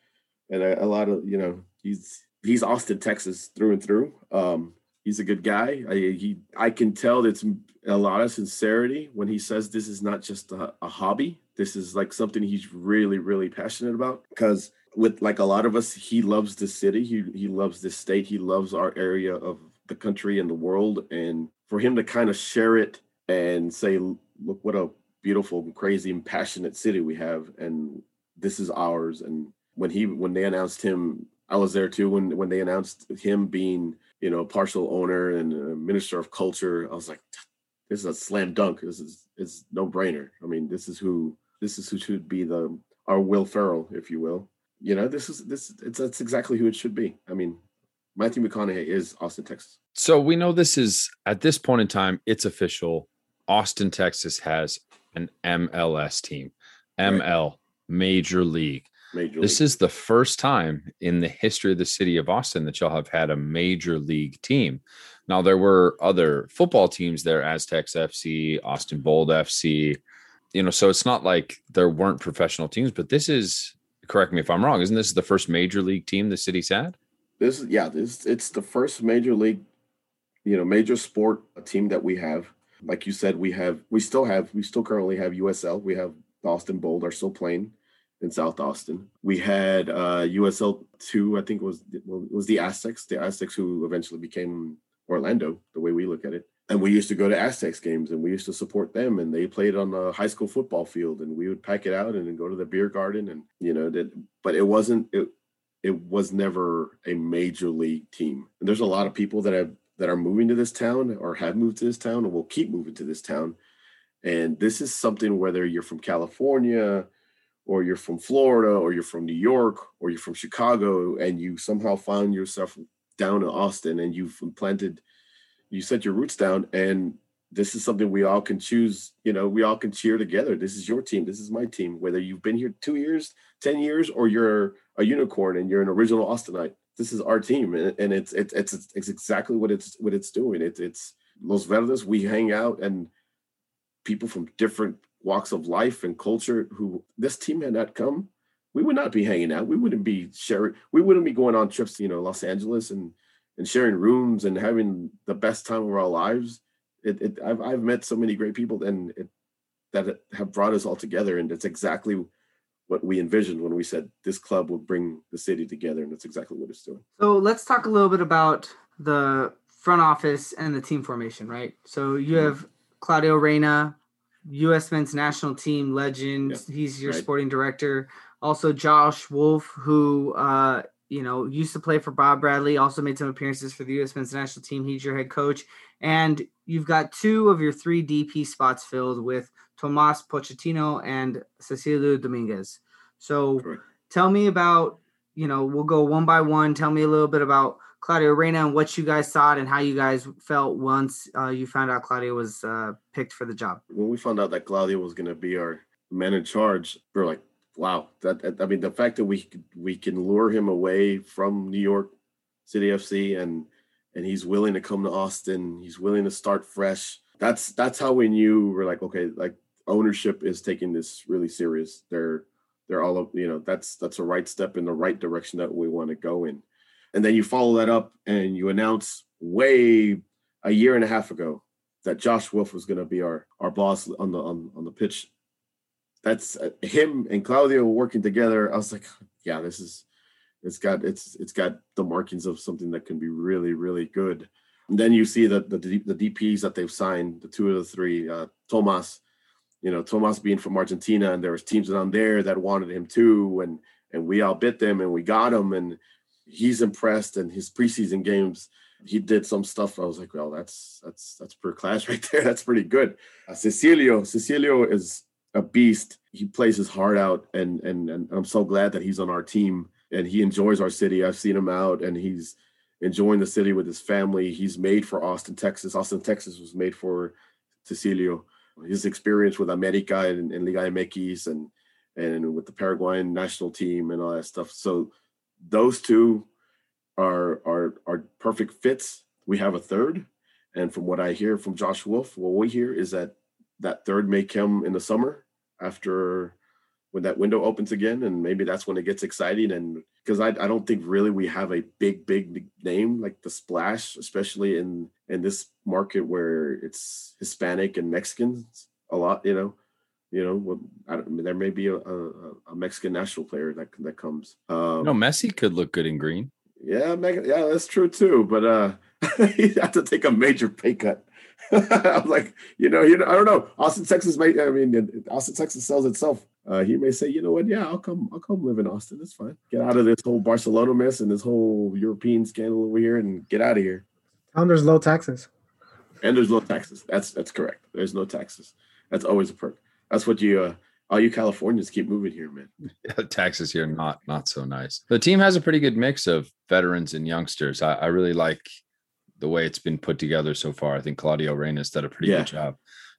[SPEAKER 2] and a, a lot of you know he's he's Austin, Texas through and through. Um, he's a good guy. I, he I can tell it's a lot of sincerity when he says this is not just a, a hobby. This is like something he's really really passionate about because with like a lot of us, he loves the city. He he loves this state. He loves our area of the country and the world. And for him to kind of share it and say, look what a beautiful, crazy, and passionate city we have, and this is ours. And when he when they announced him, I was there too. When when they announced him being you know, partial owner and minister of culture. I was like, this is a slam dunk. This is it's no brainer. I mean, this is who this is who should be the our Will Ferrell, if you will. You know, this is this it's that's exactly who it should be. I mean, Matthew McConaughey is Austin, Texas.
[SPEAKER 1] So we know this is at this point in time, it's official. Austin, Texas has an MLS team, ML, Major League.
[SPEAKER 2] Major
[SPEAKER 1] This
[SPEAKER 2] league.
[SPEAKER 1] is the first time in the history of the city of Austin that y'all have had a major league team. Now, there were other football teams there, Aztecs FC, Austin Bold FC, you know, so it's not like there weren't professional teams, but this is, correct me if I'm wrong, isn't this the first major league team the city's had?
[SPEAKER 2] this is yeah this it's the first major league you know major sport team that we have like you said we have we still have we still currently have usl we have austin bold are still playing in south austin we had uh usl 2 i think it was well, it was the aztecs the aztecs who eventually became orlando the way we look at it and we used to go to aztecs games and we used to support them and they played on a high school football field and we would pack it out and go to the beer garden and you know that but it wasn't it it was never a major league team. And there's a lot of people that have that are moving to this town or have moved to this town and will keep moving to this town. And this is something whether you're from California or you're from Florida or you're from New York or you're from Chicago and you somehow found yourself down in Austin and you've implanted you set your roots down and this is something we all can choose, you know, we all can cheer together. This is your team, this is my team, whether you've been here 2 years, 10 years or you're a unicorn and you're an original Austinite. This is our team, and, and it's, it's it's it's exactly what it's what it's doing. It's it's Los Verdes. We hang out, and people from different walks of life and culture. Who this team had not come, we would not be hanging out. We wouldn't be sharing. We wouldn't be going on trips, to, you know, Los Angeles and and sharing rooms and having the best time of our lives. It, it I've I've met so many great people, and it, that have brought us all together, and it's exactly what we envisioned when we said this club will bring the city together, and that's exactly what it's doing.
[SPEAKER 3] So let's talk a little bit about the front office and the team formation, right? So you
[SPEAKER 2] Mhm.
[SPEAKER 3] have Claudio Reyna, U.S. men's national team legend.
[SPEAKER 2] Yeah,
[SPEAKER 3] He's your
[SPEAKER 2] right.
[SPEAKER 3] sporting director. Also, Josh Wolff, who uh, you know used to play for Bob Bradley, also made some appearances for the U.S. men's national team. He's your head coach, and you've got two of your three DP spots filled with Tomas Pochettino and Cecilio Dominguez. So
[SPEAKER 2] Correct.
[SPEAKER 3] tell me about you know we'll go one by one tell me a little bit about claudio reyna and what you guys thought and how you guys felt once uh, you found out claudio was uh, picked for the job
[SPEAKER 2] When we found out that Claudio was going to be our man in charge, we are like, wow. That, that- I mean, the fact that we we can lure him away from New York City FC and and he's willing to come to Austin. He's willing to start fresh. That's that's how we knew we're like, okay, like ownership is taking this really serious. They're they're all of you know that's that's a right step in the right direction that we want to go in. And then you follow that up and you announce way a year and a half ago that Josh Wolff was going to be our our boss on the on, on the pitch. That's uh, him and Claudio working together. I was like, yeah, this is it's got it's it's got the markings of something that can be really really good. And then you see the the, the DPS that they've signed, the two of the three, uh, Tomas, you know, Tomas being from Argentina, and there was teams down there that wanted him too, and and we outbid them and we got him, and he's impressed. And his preseason games, he did some stuff. I was like, well, that's that's that's per class *laughs* right there. That's pretty good. Uh, Cecilio, Cecilio is a beast. He plays his heart out, and and and I'm so glad that he's on our team and he enjoys our city. I've seen him out, and he's enjoying the city with his family. He's made for Austin, Texas. Austin, Texas was made for Cecilio. His experience with America and, and Liga MX and and with the Paraguayan national team and all that stuff. So those two are are are perfect fits. We have a third, and from what I hear from Josh Wolff, what we hear is that that third may come in the summer after when that window opens again, and maybe that's when it gets exciting. And because I, I don't think really we have a big big name like the Splash, especially in in this market where it's Hispanic and Mexicans a lot. You know, you know, well, I don't, there may be a, a, a Mexican national player that that comes. Um,
[SPEAKER 1] No, Messi could look good in green.
[SPEAKER 2] yeah, Meg- yeah, that's true too. But uh *laughs* he had to take a major pay cut. *laughs* I'm like, you know, you know, I don't know. Austin, Texas may I mean Austin, Texas sells itself. Uh he may say, you know what, yeah, I'll come, I'll come live in Austin. It's fine. Get out of this whole Barcelona mess and this whole European scandal over here and get out of here.
[SPEAKER 4] And there's low taxes.
[SPEAKER 2] And there's low taxes. That's that's correct. There's no taxes. That's always a perk. That's what you uh all you Californians keep moving here, man. *laughs*
[SPEAKER 1] Texas here not not so nice. The team has a pretty good mix of veterans and youngsters. I, I really like the way it's been put together so far. I think Claudio Reyna's done a pretty
[SPEAKER 2] Yeah.
[SPEAKER 1] good job.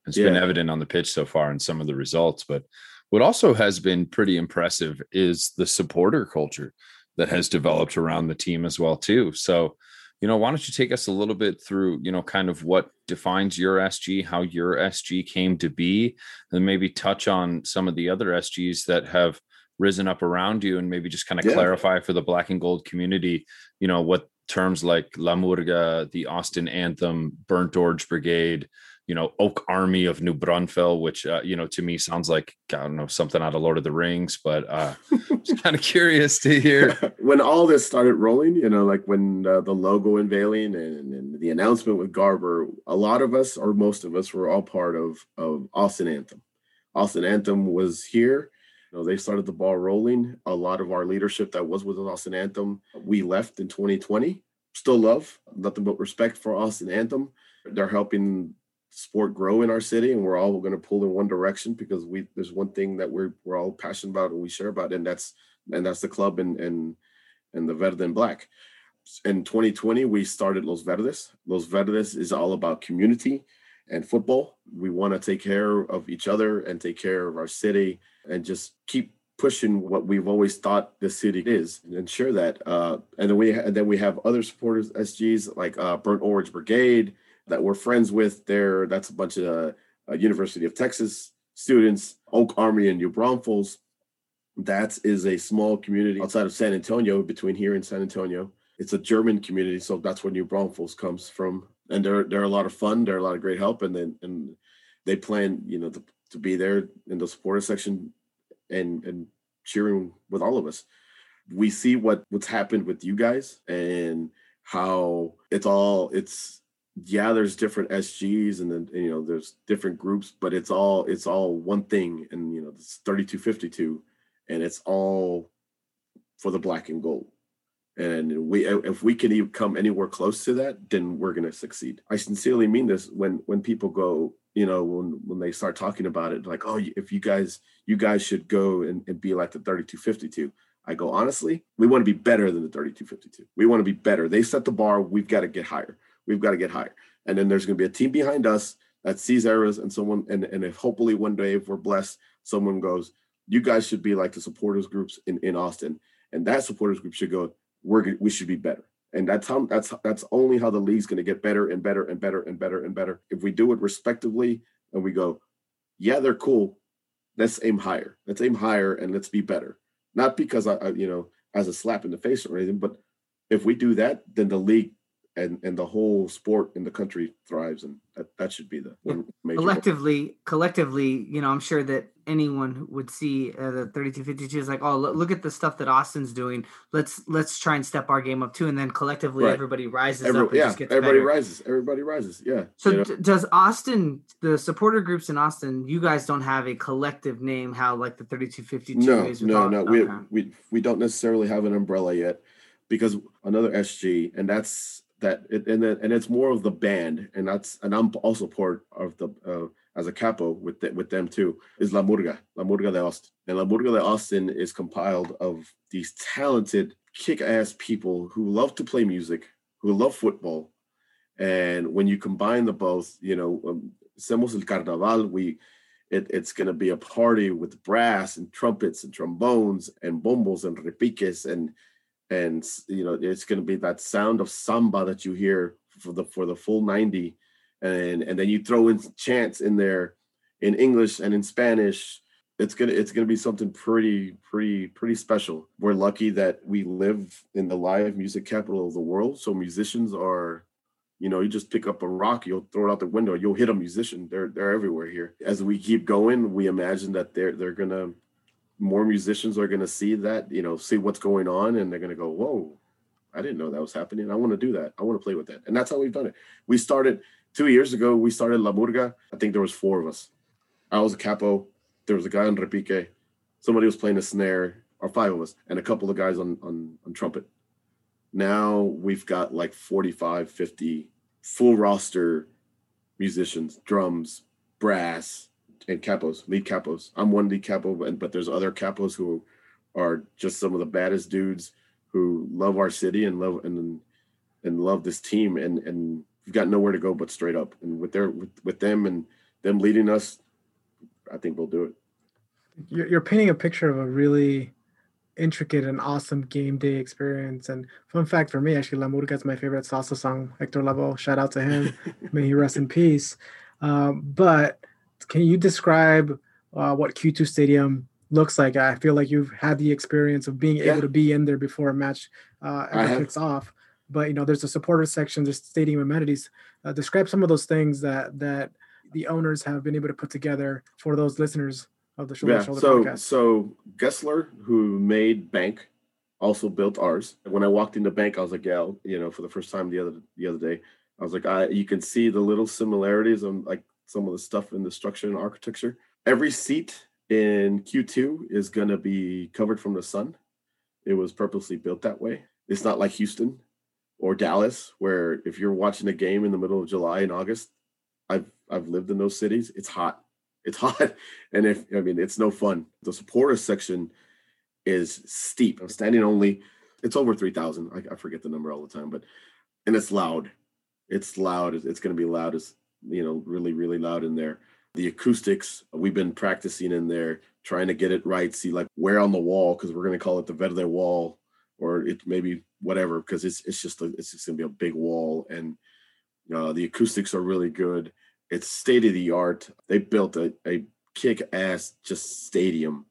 [SPEAKER 1] It's been evident on the pitch so far in some of the results. But what also has been pretty impressive is the supporter culture that has developed around the team as well too. So, you know, why don't you take us a little bit through, you know, kind of what defines your SG, how your SG came to be, and maybe touch on some of the other SGs that have risen up around you and maybe just kind of
[SPEAKER 2] Yeah.
[SPEAKER 1] clarify for the black and gold community, you know, what terms like La Murga, the Austin Anthem, Burnt Orange Brigade, you know, Oak Army of New Braunfels, which, uh, you know, to me sounds like, I don't know, something out of Lord of the Rings, but uh, *laughs* just kind of curious to hear. *laughs*
[SPEAKER 2] when all this started rolling, you know, like when uh, the logo unveiling and, and the announcement with Garber, a lot of us, or most of us, were all part of of Austin Anthem. Austin Anthem was here. You know, they started the ball rolling. A lot of our leadership that was with Austin Anthem, we left in 2020. Still love, nothing but respect for Austin Anthem. They're helping sport grow in our city, and we're all going to pull in one direction because we there's one thing that we're we're all passionate about and we share about, and that's and that's the club and and and the Verde and Black. In 2020, we started Los Verdes. Los Verdes is all about community and football. We want to take care of each other and take care of our city and just keep pushing what we've always thought the city is and ensure that. Uh, and then we and then we have other supporters, SGs like uh, Burnt Orange Brigade that we're friends with. There, that's a bunch of uh, University of Texas students, Oak Army and New Braunfels. That is a small community outside of San Antonio, between here and San Antonio. It's a German community, so that's where New Braunfels comes from. And they're they're a lot of fun. They're a lot of great help, and then and they plan, you know, to, to be there in the supporter section and and cheering with all of us. We see what what's happened with you guys and how it's all it's yeah there's different sgs and then you know there's different groups but it's all it's all one thing and you know it's 3252 and it's all for the black and gold. And we if we can even come anywhere close to that then we're to succeed. I sincerely mean this when when people go you know when when they start talking about it like oh if you guys you guys should go and, and be like the 3252 i go honestly we want to be better than the 3252 we want to be better. They set the bar we've got to get higher we've got to get higher. And then there's going to be a team behind us that sees errors and someone and, and if hopefully one day if we're blessed someone goes you guys should be like the supporters groups in, in austin. And that supporters group should go we're we should be better. And that's how that's that's only how the league's going to get better and better and better and better and better. If we do it respectively and we go yeah they're cool let's aim higher. Let's aim higher and let's be better. Not because I, I you know as a slap in the face or anything but if we do that then the league and and the whole sport in the country thrives and that, that should be the one major
[SPEAKER 3] collectively collectively you know i'm sure that anyone would see uh, the 3252 is like oh look, look at the stuff that austin's doing let's let's try and step our game up too and then collectively
[SPEAKER 2] Right.
[SPEAKER 3] everybody rises
[SPEAKER 2] Every-
[SPEAKER 3] up
[SPEAKER 2] yeah everybody
[SPEAKER 3] better.
[SPEAKER 2] rises everybody rises yeah
[SPEAKER 3] so
[SPEAKER 2] you know?
[SPEAKER 3] d- does austin the supporter groups in austin you guys don't have a collective name how like the 3252
[SPEAKER 2] no
[SPEAKER 3] is
[SPEAKER 2] no no we, we we don't necessarily have an umbrella yet because another sg and that's that it, and and it's more of the band and that's and i'm also part of the uh, as a capo with the, with them too is la murga la murga de austin. And la murga de austin is compiled of these talented kick-ass people who love to play music who love football. And when you combine the both you know um, hacemos el carnaval we it, it's going to be a party with brass and trumpets and trombones and bombos and repiques and and you know it's going to be that sound of samba that you hear for the for the full 90 and and then you throw in chants in there in english and in spanish. It's gonna it's gonna be something pretty pretty pretty special. We're lucky that we live in the live music capital of the world so musicians are you know you just pick up a rock you'll throw it out the window you'll hit a musician. They're they're everywhere here. As we keep going we imagine that they're they're gonna more musicians are gonna see that you know see what's going on and they're gonna go whoa i didn't know that was happening. I want to do that. I want to play with that. And that's how we've done it. We started two years ago we started la murga. I think there was four of us. I was a capo. There was a guy on repique. Somebody was playing a snare or five of us and a couple of guys on on, on trumpet. Now we've got like 45 50 full roster musicians drums brass and capos, lead capos. I'm one lead capo, but, there's other capos who are just some of the baddest dudes who love our city and love and and love this team and and we've got nowhere to go but straight up. And with their with, with them and them leading us, I think we'll do it.
[SPEAKER 4] You're, you're painting a picture of a really intricate and awesome game day experience. And fun fact for me, actually, La Murga is my favorite salsa song. Hector Lavoe, shout out to him. May he rest in peace. Um, but can you describe uh, what Q2 Stadium looks like? I feel like you've had the experience of being
[SPEAKER 2] Yeah.
[SPEAKER 4] able to be in there before a match uh, ever kicks off. But you know, there's a supporter section, there's stadium amenities. Uh, describe some of those things that that the owners have been able to put together for those listeners of the Shoulder
[SPEAKER 2] Yeah.
[SPEAKER 4] Shoulder
[SPEAKER 2] So
[SPEAKER 4] podcast.
[SPEAKER 2] so Gensler, who made Banc, also built ours. When I walked into Banc, I was like, yeah, you know, for the first time the other the other day, I was like, I you can see the little similarities on like some of the stuff in the structure and architecture. Every seat in Q2 is gonna be covered from the sun. It was purposely built that way. It's not like Houston or Dallas, where if you're watching a game in the middle of July and August, I've I've lived in those cities. It's hot. It's *laughs* hot. And if I mean it's no fun. The supporter section is steep. I'm standing only, it's over 3,000. I, I forget the number all the time, but and it's loud. It's loud. It's, it's gonna be loud as you know, really, really loud in there. The acoustics, we've been practicing in there, trying to get it right, see like where on the wall, because we're gonna call it the Verde wall, or it maybe whatever, because it's it's just a, it's just gonna be a big wall and uh, the acoustics are really good. It's state of the art. They built a, a kick ass just stadium.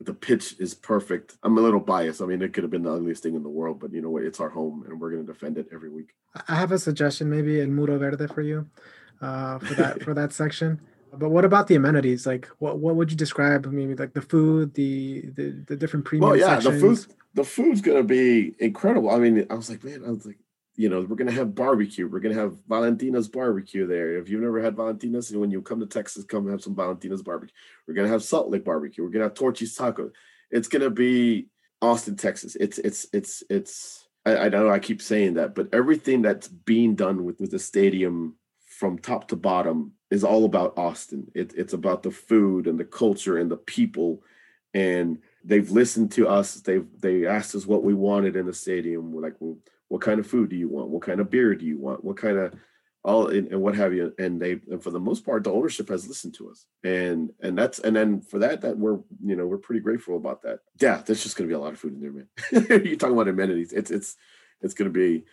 [SPEAKER 2] The pitch is perfect. I'm a little biased. I mean, it could have been the ugliest thing in the world, but you know what? It's our home, and we're going to defend it every week.
[SPEAKER 4] I have a suggestion, maybe in Muro Verde for you, uh, for that for that section. But what about the amenities? Like, what what would you describe? Maybe like the food, the the, the different premium.
[SPEAKER 2] Well, yeah,
[SPEAKER 4] sections.
[SPEAKER 2] the food the food's going to be incredible. I mean, I was like, man, I was like, you know, we're going to have barbecue. We're going to have Valentina's barbecue there. If you've never had Valentina's, when you come to Texas, come have some Valentina's barbecue. We're going to have Salt Lick barbecue. We're going to have Torchy's taco. It's going to be Austin, Texas. It's it's it's it's. I, I know I keep saying that, but everything that's being done with with the stadium from top to bottom is all about Austin. It, it's about the food and the culture and the people, and they've listened to us. They've they asked us what we wanted in the stadium. We're like, well, what kind of food do you want? What kind of beer do you want? What kind of all and, and what have you? And they and for the most part, the ownership has listened to us, and and that's and then for that, that we're you know we're pretty grateful about that. Yeah, there's just gonna be a lot of food in there, man. *laughs* You're talking about amenities. It's it's it's gonna be.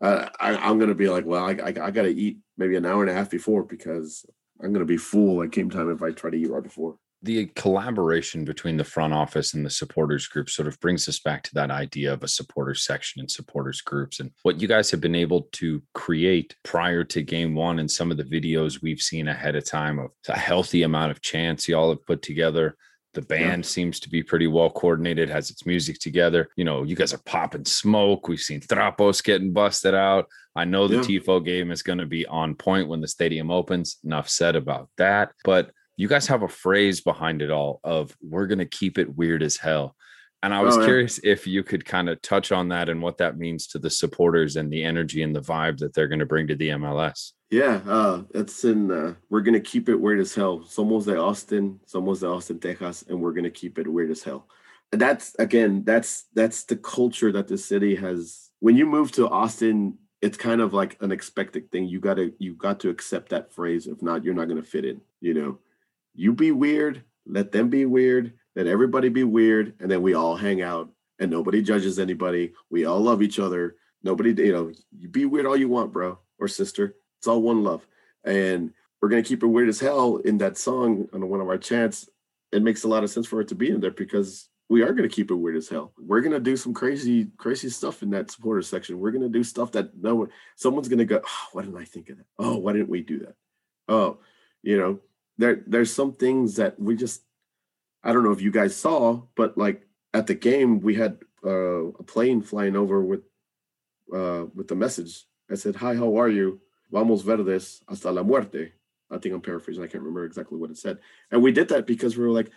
[SPEAKER 2] Uh, I, I'm gonna be like, well, I, I I gotta eat maybe an hour and a half before because I'm gonna be full at game time if I try to eat right before.
[SPEAKER 1] the collaboration between the front office and the supporters group sort of brings us back to that idea of a supporters section and supporters groups and what you guys have been able to create prior to game one and some of the videos we've seen ahead of time of a healthy amount of chants y'all have put together the band seems to be pretty well coordinated has its music together. You know you guys are popping smoke. We've seen trapos getting busted out. I know the
[SPEAKER 2] Yeah.
[SPEAKER 1] tifo game is going to be on point when the stadium opens. Enough said about that. But you guys have a phrase behind it all of we're going to keep it weird as hell. And i was
[SPEAKER 2] Oh, yeah.
[SPEAKER 1] curious if you could kind of touch on that and what that means to the supporters and the energy and the vibe that they're going to bring to the mls
[SPEAKER 2] Yeah, uh, it's in. Uh, we're gonna keep it weird as hell. Somos de Austin, somos de Austin, Texas, and we're gonna keep it weird as hell. That's again, that's that's the culture that the city has. When you move to Austin, it's kind of like an expected thing. You gotta you got to accept that phrase. If not, you're not gonna fit in. You know, you be weird, let them be weird, let everybody be weird, and then we all hang out, and nobody judges anybody. We all love each other. Nobody, you know, you be weird all you want, bro or sister. It's all one love. And we're gonna keep it weird as hell in that song on one of our chants. It makes a lot of sense for it to be in there because we are gonna keep it weird as hell. We're gonna do some crazy, crazy stuff in that supporter section. We're gonna do stuff that no one someone's gonna go, oh, why didn't I think of that? Oh, why didn't we do that? Oh, you know, there there's some things that we just I don't know if you guys saw, but like at the game, we had uh, a plane flying over with uh, with the message. I said, "Hi, how are you? Vamos verdes hasta la muerte." I think I'm paraphrasing. I can't remember exactly what it said. And we did that because we were like,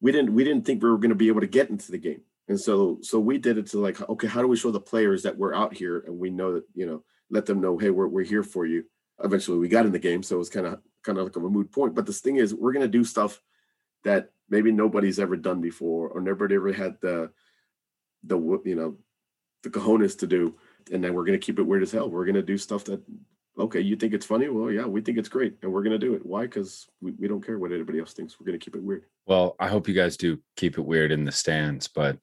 [SPEAKER 2] we didn't we didn't think we were going to be able to get into the game, and so so we did it to like, okay, how do we show the players that we're out here and we know that you know let them know, hey, we're we're here for you. Eventually, we got in the game, so it was kind of kind of like a moot point. But this thing is, we're gonna do stuff that maybe nobody's ever done before, or nobody ever had the the you know the cojones to do, and then we're gonna keep it weird as hell. We're gonna do stuff that okay, you think it's funny? Well, yeah, we think it's great, and we're gonna do it. Why? Because we, we don't care what anybody else thinks. We're gonna keep it weird.
[SPEAKER 1] Well, I hope you guys do keep it weird in the stands, but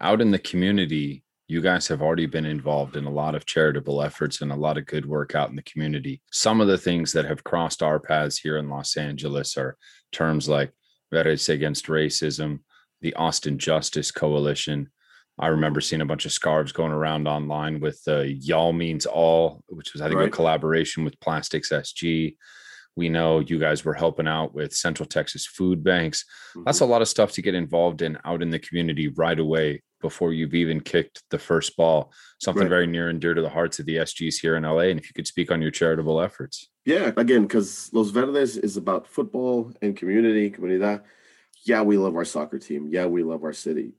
[SPEAKER 1] out in the community, you guys have already been involved in a lot of charitable efforts and a lot of good work out in the community. Some of the things that have crossed our paths here in Los Angeles are terms like Verdes Against Racism, the Austin Justice Coalition. I remember seeing a bunch of scarves going around online with uh, Y'all Means All, which was, I think,
[SPEAKER 2] Right.
[SPEAKER 1] a collaboration with Plastics SG. We know you guys were helping out with Central Texas food banks. That's
[SPEAKER 2] Mm-hmm.
[SPEAKER 1] a lot of stuff to get involved in out in the community right away before you've even kicked the first ball. Something
[SPEAKER 2] Right.
[SPEAKER 1] very near and dear to the hearts of the SGs here in LA. And if you could speak on your charitable efforts.
[SPEAKER 2] Yeah, again, because Los Verdes is about football and community, comunidad. Yeah, we love our soccer team. Yeah, we love our city,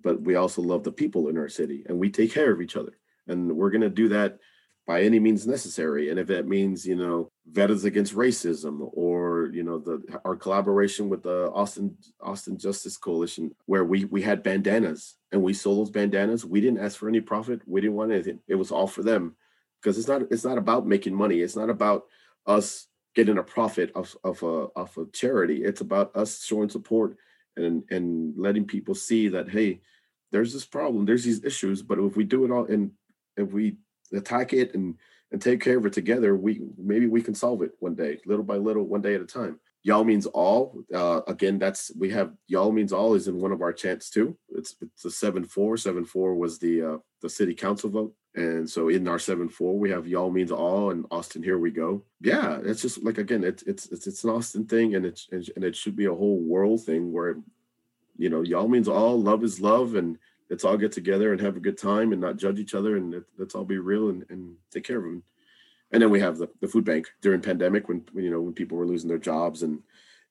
[SPEAKER 2] but we also love the people in our city, and we take care of each other. And we're gonna do that by any means necessary. And if that means, you know, Verdes against racism, or you know, the our collaboration with the Austin Austin Justice Coalition, where we we had bandanas and we sold those bandanas. We didn't ask for any profit. We didn't want anything. It was all for them because it's not it's not about making money. It's not about us getting a profit of of a of a charity. It's about us showing support and and letting people see that hey, there's this problem, there's these issues, but if we do it all and if we attack it and and take care of it together, we maybe we can solve it one day, little by little, one day at a time. Y'all means all. Uh, again, that's we have y'all means all is in one of our chants too. It's it's a seven four. Seven four was the uh, the city council vote, and so in our seven four we have y'all means all and Austin. Here we go. Yeah, it's just like again, it's it's it's, it's an Austin thing, and it's and it should be a whole world thing where, you know, y'all means all. Love is love, and let's all get together and have a good time and not judge each other, and let, let's all be real and, and take care of them and then we have the, the food bank during pandemic when, when you know when people were losing their jobs and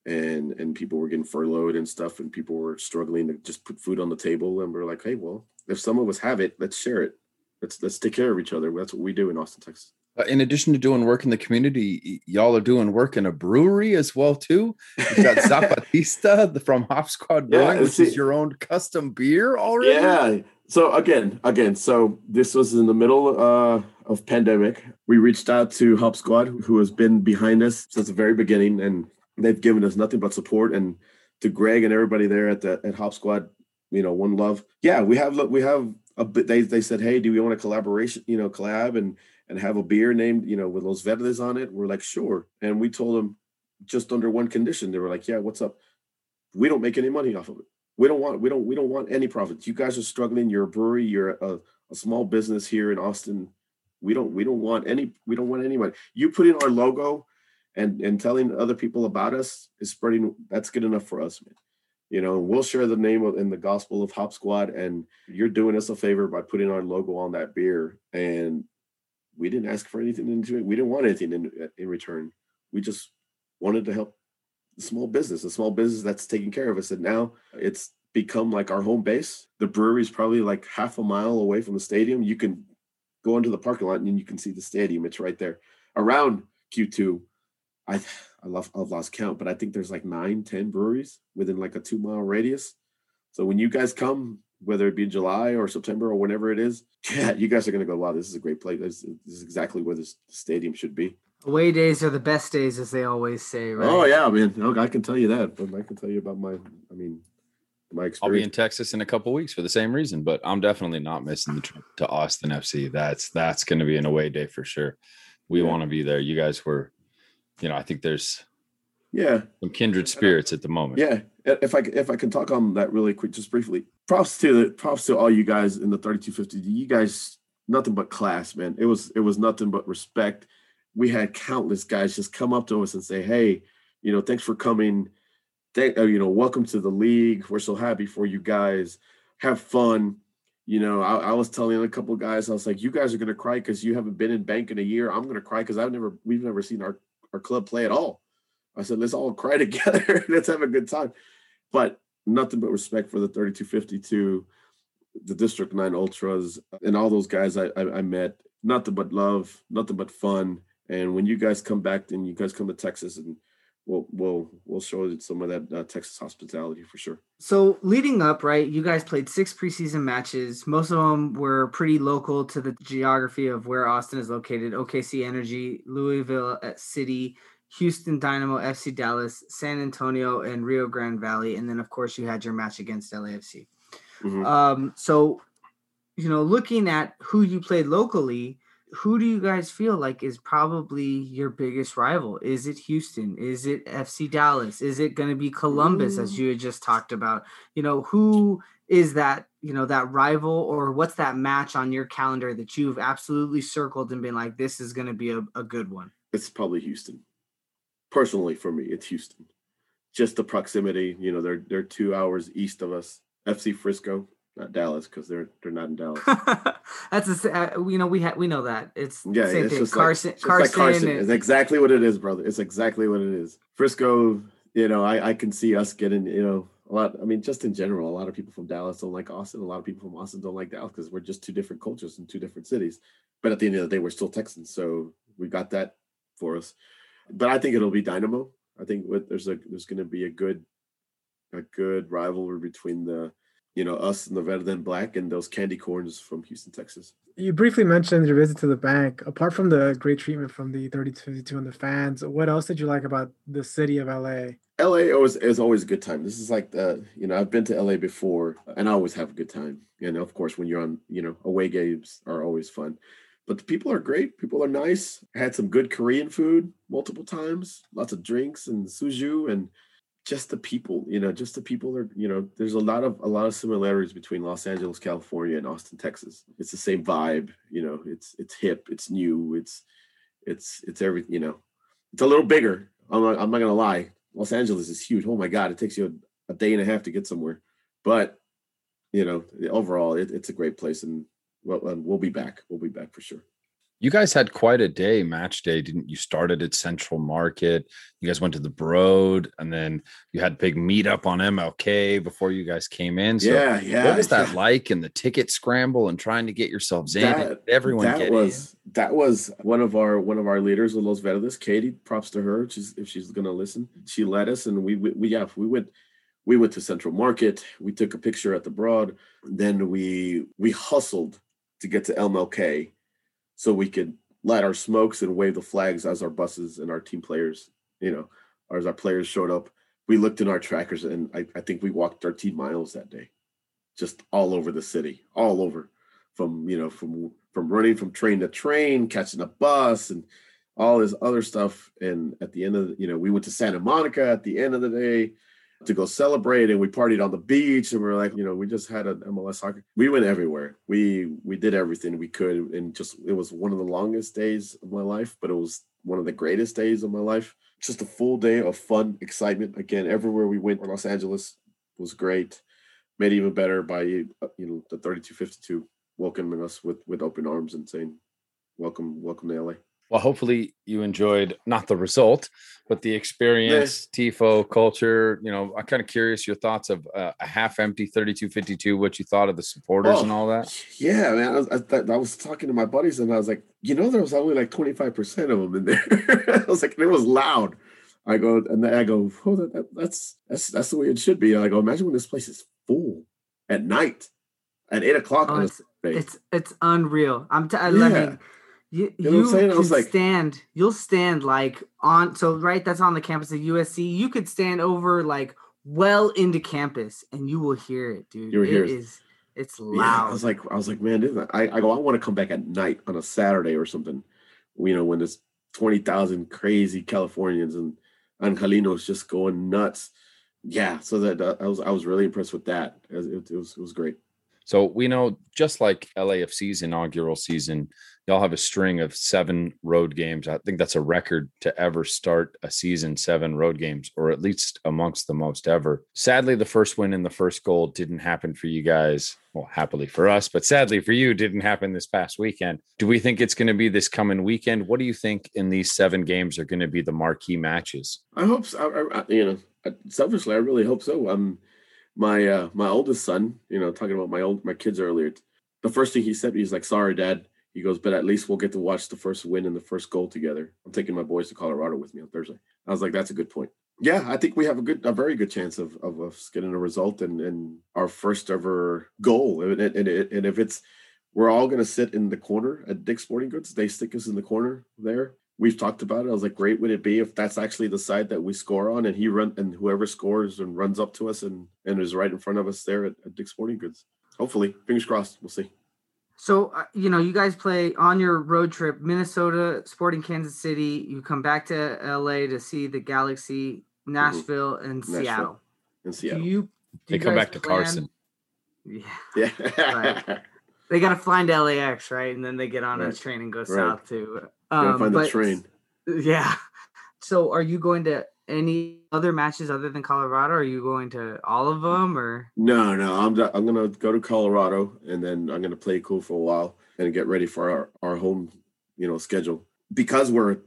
[SPEAKER 2] and and people were getting furloughed and stuff and people were struggling to just put food on the table and we're like hey well if some of us have it let's share it let's let's take care of each other that's what we do in austin texas
[SPEAKER 1] Uh, in addition to doing work in the community, y'all are doing work in a brewery as well too. You've got *laughs* Zapatista from Hop Squad
[SPEAKER 2] Yeah,
[SPEAKER 1] Brewing, which is your own custom beer already.
[SPEAKER 2] Yeah. So again, again, so this was in the middle uh, of pandemic. We reached out to Hop Squad, who has been behind us since the very beginning, and they've given us nothing but support. And to Greg and everybody there at the at Hop Squad, you know, one love. Yeah, we have we have a bit. They they said, hey, do we want a collaboration? You know, collab and and have a beer named you know with Los Verdes on it. We're like, sure. And we told them just under one condition. They were like, yeah, what's up? We don't make any money off of it we don't want we don't we don't want any profits you guys are struggling you're a brewery you're a, a small business here in austin we don't we don't want any we don't want any money you putting our logo and and telling other people about us is spreading that's good enough for us man you know we'll share the name of in the gospel of hop squad and you're doing us a favor by putting our logo on that beer and we didn't ask for anything into it we didn't want anything in, in return we just wanted to help the small business, a small business that's taking care of us. And now it's become like our home base. The brewery is probably like half a mile away from the stadium. You can go into the parking lot and you can see the stadium. It's right there. Around Q2, I I love I've lost count, but I think there's like nine, ten breweries within like a two mile radius. So when you guys come, whether it be July or September or whenever it is, *laughs* yeah, you guys are gonna go, wow, this is a great place. This, this is exactly where this stadium should be.
[SPEAKER 3] Away days are the best days, as they always say, right?
[SPEAKER 2] Oh yeah, man. No, I can tell you that, but I can tell you about my. I mean, my
[SPEAKER 1] I'll be in Texas in a couple weeks for the same reason, but I'm definitely not missing the trip to Austin FC. That's that's going to be an away day for sure. We
[SPEAKER 2] Yeah.
[SPEAKER 1] want to be there. You guys were, you know, I think there's
[SPEAKER 2] yeah,
[SPEAKER 1] some kindred spirits at the moment.
[SPEAKER 2] yeah. If I if I can talk on that really quick, just briefly. Props to the props to all you guys in the 3250. You guys, nothing but class, man. It was it was nothing but respect. We had countless guys just come up to us and say, "Hey, you know, thanks for coming. Thank uh, you know, welcome to the league. We're so happy for you guys. Have fun." You know, I, I was telling a couple guys, I was like, "You guys are gonna cry because you haven't been in Banc in a year. I'm gonna cry because I've never, we've never seen our our club play at all." I said, "Let's all cry *laughs* together. Let's have a good time." But nothing but respect for the 3252, the District 9 Ultras, and all those guys I, I, I met. Nothing but love, nothing but fun. And when you guys come back, then you guys come to Texas, and we'll we'll we'll show some of that uh, Texas hospitality for sure.
[SPEAKER 3] So leading up, right, you guys played six preseason matches. Most of them were pretty local to the geography of where Austin is located. OKC Energy, Louisville at City, Houston Dynamo, FC Dallas, San Antonio, and Rio Grande Valley. And then, of course, you had your match against LAFC.
[SPEAKER 2] Mhm.
[SPEAKER 3] Um, so, you know, looking at who you played locally, who do you guys feel like is probably your biggest rival? Is it Houston? Is it FC Dallas? Is it going to be Columbus, as mm. you had just talked about? You know, who is that, you know, that rival or what's that match on your calendar that you've absolutely circled and been like, this is going to be a, a good one?
[SPEAKER 2] It's probably Houston. Personally, for me, it's Houston. Just the proximity. You know, they're they're two hours east of us. FC Frisco, not Dallas, because they're they're not in Dallas. *laughs*
[SPEAKER 3] That's a, uh, you know, we ha- we know that it's
[SPEAKER 2] Yeah,
[SPEAKER 3] same
[SPEAKER 2] it's
[SPEAKER 3] thing.
[SPEAKER 2] just
[SPEAKER 3] Carson,
[SPEAKER 2] like, it's just
[SPEAKER 3] Carson,
[SPEAKER 2] like Carson.
[SPEAKER 3] and-
[SPEAKER 2] It's exactly what it is, brother. It's exactly what it is. Frisco, you know, I, I can see us getting, you know, a lot. I mean, just in general, a lot of people from Dallas don't like Austin. A lot of people from Austin don't like Dallas because we're just two different cultures in two different cities. But at the end of the day, we're still Texans, so we got that for us. But I think it'll be Dynamo. I think what, there's a there's going to be a good a good rivalry between the you know us and the Verde and Black and those candy corns from Houston, Texas.
[SPEAKER 4] You briefly mentioned your visit to the Banc. Apart from the great treatment from the 3252 and the fans, what else did you like about the city of LA?
[SPEAKER 2] LA always is always a good time. This is like the you know I've been to LA before and I always have a good time. And of course, when you're on you know away games are always fun. But the people are great. People are nice. I had some good Korean food multiple times. Lots of drinks and soju and just the people. You know, just the people are you know. There's a lot of a lot of similarities between Los Angeles, California, and Austin, Texas. It's the same vibe. You know, it's it's hip. It's new. It's it's it's everything. You know, it's a little bigger. I'm not, I'm not gonna lie. Los Angeles is huge. Oh my God, it takes you a, a day and a half to get somewhere. But you know, overall, it, it's a great place, and well, and we'll be back. We'll be back for sure.
[SPEAKER 1] You guys had quite a day, match day, didn't you? Started at Central Market. You guys went to the Broad, and then you had big meetup on MLK before you guys came in. So
[SPEAKER 2] yeah, yeah.
[SPEAKER 1] what was that
[SPEAKER 2] yeah.
[SPEAKER 1] like? And the ticket scramble and trying to get yourselves in.
[SPEAKER 2] That-
[SPEAKER 1] everyone
[SPEAKER 2] that was that was one of our one of our leaders of Los Verdes. Katie, props to her. She's if she's gonna listen. She led us, and we we, we yeah we went we went to Central Market. We took a picture at the Broad. Then we we hustled to get to MLK so we could light our smokes and wave the flags as our buses and our team players, you know, as our players showed up. We looked in our trackers, and I, I think we walked 13 miles that day, just all over the city, all over from you know from from running from train to train, catching a bus, and all this other stuff. And at the end of the, you know, we went to Santa Monica at the end of the day to go celebrate, and we partied on the beach, and we are like, you know, we just had an MLS soccer. We went everywhere. We we did everything we could, and just it was one of the longest days of my life, but it was one of the greatest days of my life. Just a full day of fun, excitement. Again, everywhere we went, Los Angeles was great. Made even better by uh, you know the 3252 welcoming us with with open arms and saying, "Welcome, welcome to LA."
[SPEAKER 1] Well, hopefully you enjoyed not the result, but the experience, TIFO culture. You know, I'm kind of curious your thoughts of uh, a half empty 3252, what you thought of the supporters and
[SPEAKER 2] Oh,
[SPEAKER 1] all that.
[SPEAKER 2] Yeah, man. I was, I, I was talking to my buddies and I was like, you know, there was only like 25% of them in there. *laughs* I was like, it was loud. I go, and then I go, oh, that, that, that's that's that's the way it should be. I go, imagine when this place is full at night at eight o'clock
[SPEAKER 3] Oh,
[SPEAKER 2] on a
[SPEAKER 3] it's,
[SPEAKER 2] Saturday.
[SPEAKER 3] it's it's unreal. I'm t- I
[SPEAKER 2] Yeah.
[SPEAKER 3] mean, you,
[SPEAKER 2] You know what I'm saying? I was like-
[SPEAKER 3] stand. You'll stand like on. So right, that's on the campus of USC. You could stand over like well into campus, and you will hear it, dude.
[SPEAKER 2] You will hear
[SPEAKER 3] it
[SPEAKER 2] it.
[SPEAKER 3] is. It's
[SPEAKER 2] Yeah,
[SPEAKER 3] loud.
[SPEAKER 2] I was like, I was like, man, this, I, I go, I want to come back at night on a Saturday or something. You know, when there's twenty thousand crazy Californians and Angelinos just going nuts. Yeah, so that uh, I was I was really impressed with that. It, it, it was it was great.
[SPEAKER 1] So we know just like LAFC's inaugural season, y'all have a string of seven road games. I think that's a record to ever start a season seven road games, or at least amongst the most ever. Sadly, the first win and the first goal didn't happen for you guys. Well, happily for us, but sadly for you, didn't happen this past weekend. Do we think it's going to be this coming weekend? What do you think in these seven games are going to be the marquee matches?
[SPEAKER 2] I hope so. I, I, you know, selfishly, I really hope so. Um, my uh, my oldest son, you know, talking about my old my kids earlier. The first thing he said, he's like, "Sorry, Dad, He goes, but at least we'll get to watch the first win and the first goal together. I'm taking my boys to Colorado with me on Thursday. I was like, that's a good point. Yeah, I think we have a good, a very good chance of of us getting a result and and our first ever goal. And and, and, if it's, we're all going to sit in the corner at Dick's Sporting Goods. They stick us in the corner there. We've talked about it. I was like, great would it be if that's actually the side that we score on, and he run and whoever scores and runs up to us and and is right in front of us there at, at Dick's Sporting Goods. Hopefully, fingers crossed. We'll see.
[SPEAKER 3] So, uh, you know, you guys play on your road trip, Minnesota, Sporting Kansas City. You come back to LA to see the Galaxy, Nashville, and
[SPEAKER 2] Nashville.
[SPEAKER 3] Seattle.
[SPEAKER 2] In
[SPEAKER 3] Do
[SPEAKER 2] Seattle.
[SPEAKER 3] you? do
[SPEAKER 1] They
[SPEAKER 3] you
[SPEAKER 1] come back to
[SPEAKER 3] plan-
[SPEAKER 1] Carson.
[SPEAKER 3] Yeah,
[SPEAKER 2] yeah.
[SPEAKER 3] Right. they got to find LAX, right? And then they get on a train and go
[SPEAKER 2] Right.
[SPEAKER 3] south to. Um,
[SPEAKER 2] find the train. *laughs*
[SPEAKER 3] Yeah. So, are you going to any other matches other than Colorado? Are you going to all of them, or?
[SPEAKER 2] No, no, I'm I'm gonna go to Colorado and then I'm gonna play cool for a while and get ready for our, our home, you know, schedule. Because we're,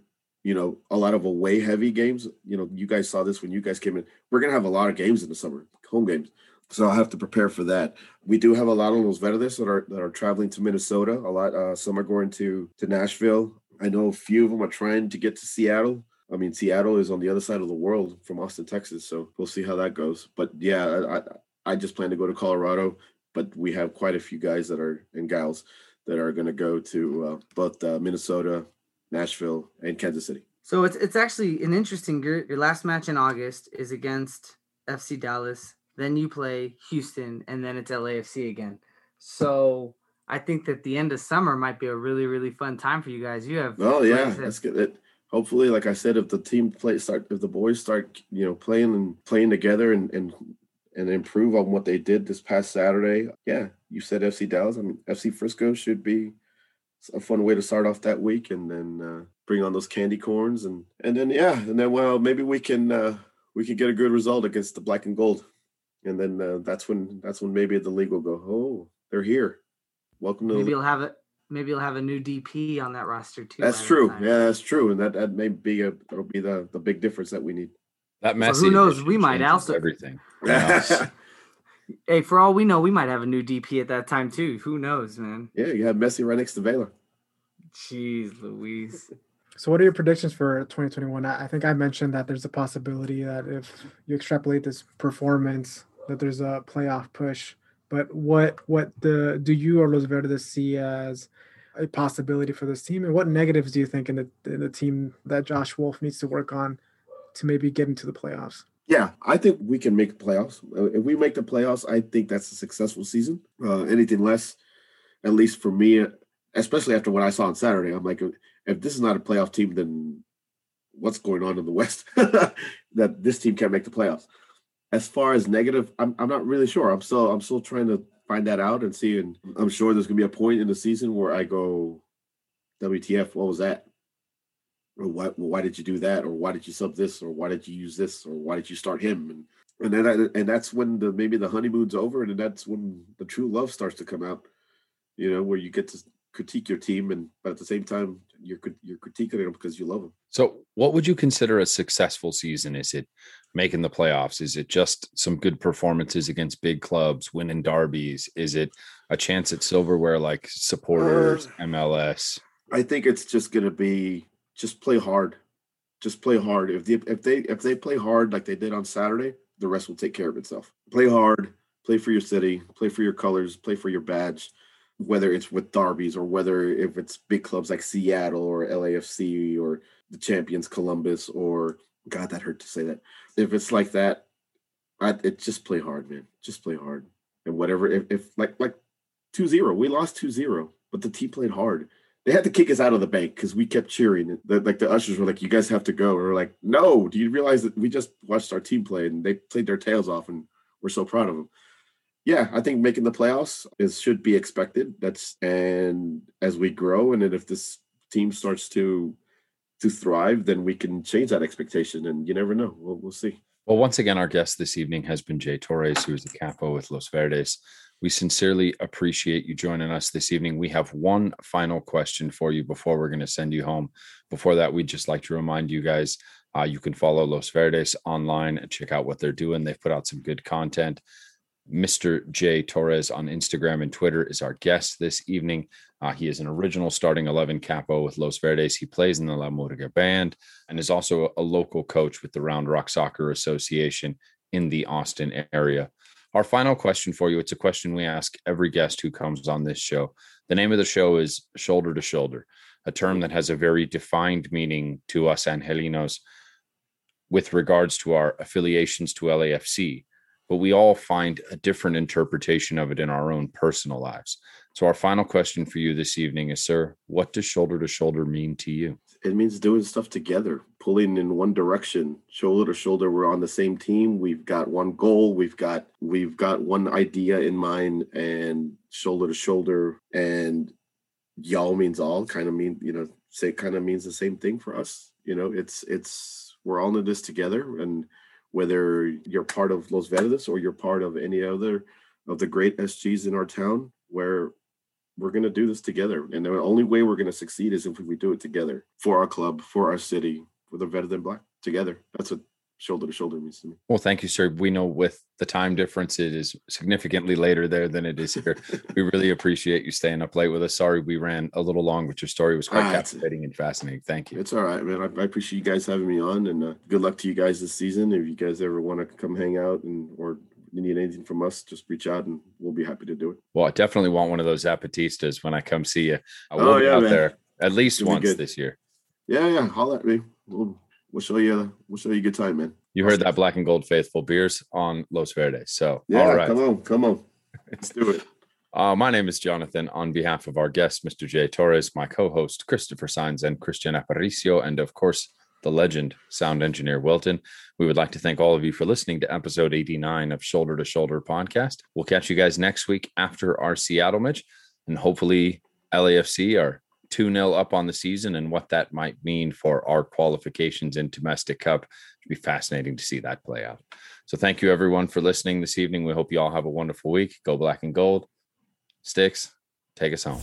[SPEAKER 2] you know, a lot of away heavy games. You know, you guys saw this when you guys came in. We're gonna have a lot of games in the summer, home games. So I have to prepare for that. We do have a lot of those veterans that are that are traveling to Minnesota. A lot. Uh, some are going to to Nashville. I know a few of them are trying to get to Seattle. I mean, Seattle is on the other side of the world from Austin, Texas. So we'll see how that goes. But yeah, I, I, I just plan to go to Colorado. But we have quite a few guys that are and gals that are going to go to uh, both uh, Minnesota, Nashville, and Kansas City.
[SPEAKER 3] So it's it's actually an interesting. Your, your last match in August is against FC Dallas. Then you play Houston, and then it's LAFC again. So I think that the end of summer might be a really really fun time for you guys. You have
[SPEAKER 2] Oh yeah, that's good. It, hopefully, like I said, if the team play start, if the boys start, you know, playing and playing together and and and improve on what they did this past Saturday. Yeah, you said FC Dallas. I mean, FC Frisco should be a fun way to start off that week, and then uh, bring on those candy corns, and and then yeah, and then well, maybe we can uh, we can get a good result against the black and gold, and then uh, that's when that's when maybe the league will go, oh, they're here. Welcome to the
[SPEAKER 3] maybe you'll have it. Maybe you'll have a new DP on that roster too.
[SPEAKER 2] That's true.
[SPEAKER 3] time.
[SPEAKER 2] Yeah, that's true, and that that may be a that'll be the the big difference that we need.
[SPEAKER 1] That *laughs*
[SPEAKER 3] who knows, we might also-
[SPEAKER 1] everything.
[SPEAKER 3] Hey, for all we know, we might have a new DP at that time too. Who knows, man?
[SPEAKER 2] yeah, you have Messi right next to Vela.
[SPEAKER 3] Jeez, Louise.
[SPEAKER 4] So, what are your predictions for 2021? I I think I mentioned that there's a possibility that if you extrapolate this performance, that there's a playoff push. But what what the do you or Los Verdes see as a possibility for this team, and what negatives do you think in the in the team that Josh Wolff needs to work on to maybe get into the playoffs?
[SPEAKER 2] Yeah, I think we can make the playoffs. Uh, If we make the playoffs, I think that's a successful season. Uh, anything less, at least for me, especially after what I saw on Saturday, I'm like, if this is not a playoff team, then what's going on in the West? *laughs* that this team can't make the playoffs. As far as negative, I'm I'm not really sure. I'm still I'm still trying to find that out and see. And I'm sure there's gonna be a point in the season where I go, WTF? What was that? Or why why did you do that? Or why did you sub this? Or why did you use this? Or why did you start him? And and then that, and that's when the maybe the honeymoon's over, and that's when the true love starts to come out. You know, where you get to critique your team, and but at the same time, you're crit- you're critiquing them because you love them.
[SPEAKER 1] So, what would you consider a successful season? Is it making the playoffs? Is it just some good performances against big clubs, winning derbies? Is it a chance at silverware like supporters,
[SPEAKER 2] Uh,
[SPEAKER 1] MLS?
[SPEAKER 2] I think it's just gonna be just play hard, just play hard. If they if they if they play hard like they did on Saturday, the rest will take care of itself. Play hard, play for your city, play for your colors, play for your badge. Whether it's with derbies or whether if it's big clubs like Seattle or LAFC or the champions Columbus or God that hurt to say that. If it's like that, I it just play hard, man. Just play hard. And whatever if, if like like 2-0, we lost 2-0, but the team played hard they had to kick us out of the Banc because we kept cheering. The, like the ushers were like, "You guys have to go." And we're like, "No, do you realize that we just watched our team play and they played their tails off, and we're so proud of them." Yeah, I think making the playoffs is should be expected. That's and as we grow, and then if this team starts to to thrive, then we can change that expectation. And you never know. We'll, we'll see.
[SPEAKER 1] Well, once again, our guest this evening has been Jay Torres, who is the capo with Los Verdes. We sincerely appreciate you joining us this evening. We have one final question for you before we're going to send you home. Before that, we'd just like to remind you guys uh, you can follow Los Verdes online and check out what they're doing. They've put out some good content. Mr. J Torres on Instagram and Twitter is our guest this evening. Uh, he is an original starting 11 capo with Los Verdes. He plays in the La Murga band and is also a local coach with the Round Rock Soccer Association in the Austin area. Our final question for you it's a question we ask every guest who comes on this show. The name of the show is Shoulder to Shoulder, a term that has a very defined meaning to us Angelinos with regards to our affiliations to LAFC, but we all find a different interpretation of it in our own personal lives. So, our final question for you this evening is, sir, what does shoulder to shoulder mean to you?
[SPEAKER 2] It means doing stuff together, pulling in one direction, shoulder to shoulder. We're on the same team. We've got one goal. We've got we've got one idea in mind, and shoulder to shoulder. And y'all means all. Kind of mean you know say kind of means the same thing for us. You know, it's it's we're all in this together, and whether you're part of Los Verdes or you're part of any other of the great SGs in our town, where we're going to do this together. And the only way we're going to succeed is if we do it together for our club, for our city, for the Verde Black together. That's what shoulder to shoulder means to me.
[SPEAKER 1] Well, thank you, sir. We know with the time difference, it is significantly later there than it is here. we really appreciate you staying up late with us. Sorry we ran a little long, but your story was quite ah, captivating and fascinating. Thank you.
[SPEAKER 2] It's all right, man. I, I appreciate you guys having me on, and uh, good luck to you guys this season. If you guys ever want to come hang out and or you need anything from us, just reach out and we'll be happy to do it.
[SPEAKER 1] Well, I definitely want one of those Zapatistas when I come see you. I will oh, be yeah, out man. there at least It'll once this year.
[SPEAKER 2] Yeah, yeah. Holler at me. We'll, we'll show you. We'll show you a good time, man.
[SPEAKER 1] You heard that black and gold faithful beers on Los Verdes. So
[SPEAKER 2] yeah, all right. come on, come on. Let's do it. *laughs*
[SPEAKER 1] Uh, my name is Jonathan. On behalf of our guest, Mr. J. Torres, my co-host Christopher Signs and Christian Aparicio, and of course the legend sound engineer Wilton. We would like to thank all of you for listening to episode 89 of Shoulder to Shoulder podcast. We'll catch you guys next week after our Seattle match, and hopefully LAFC are 2 0 up on the season and what that might mean for our qualifications in Domestic Cup. It'd be fascinating to see that play out. So thank you everyone for listening this evening. We hope you all have a wonderful week. Go black and gold. Sticks, Take us home.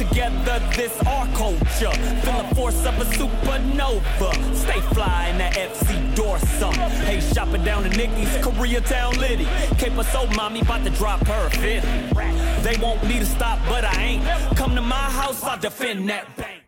[SPEAKER 1] To together this our culture. Feel the force of a supernova. Stay fly in that FC Dorsum. Hey, shopping down in Nikki's Koreatown Liddy. Cape so mommy about to drop her fifth. They want me to stop, but I ain't. Come to my house, I'll defend that.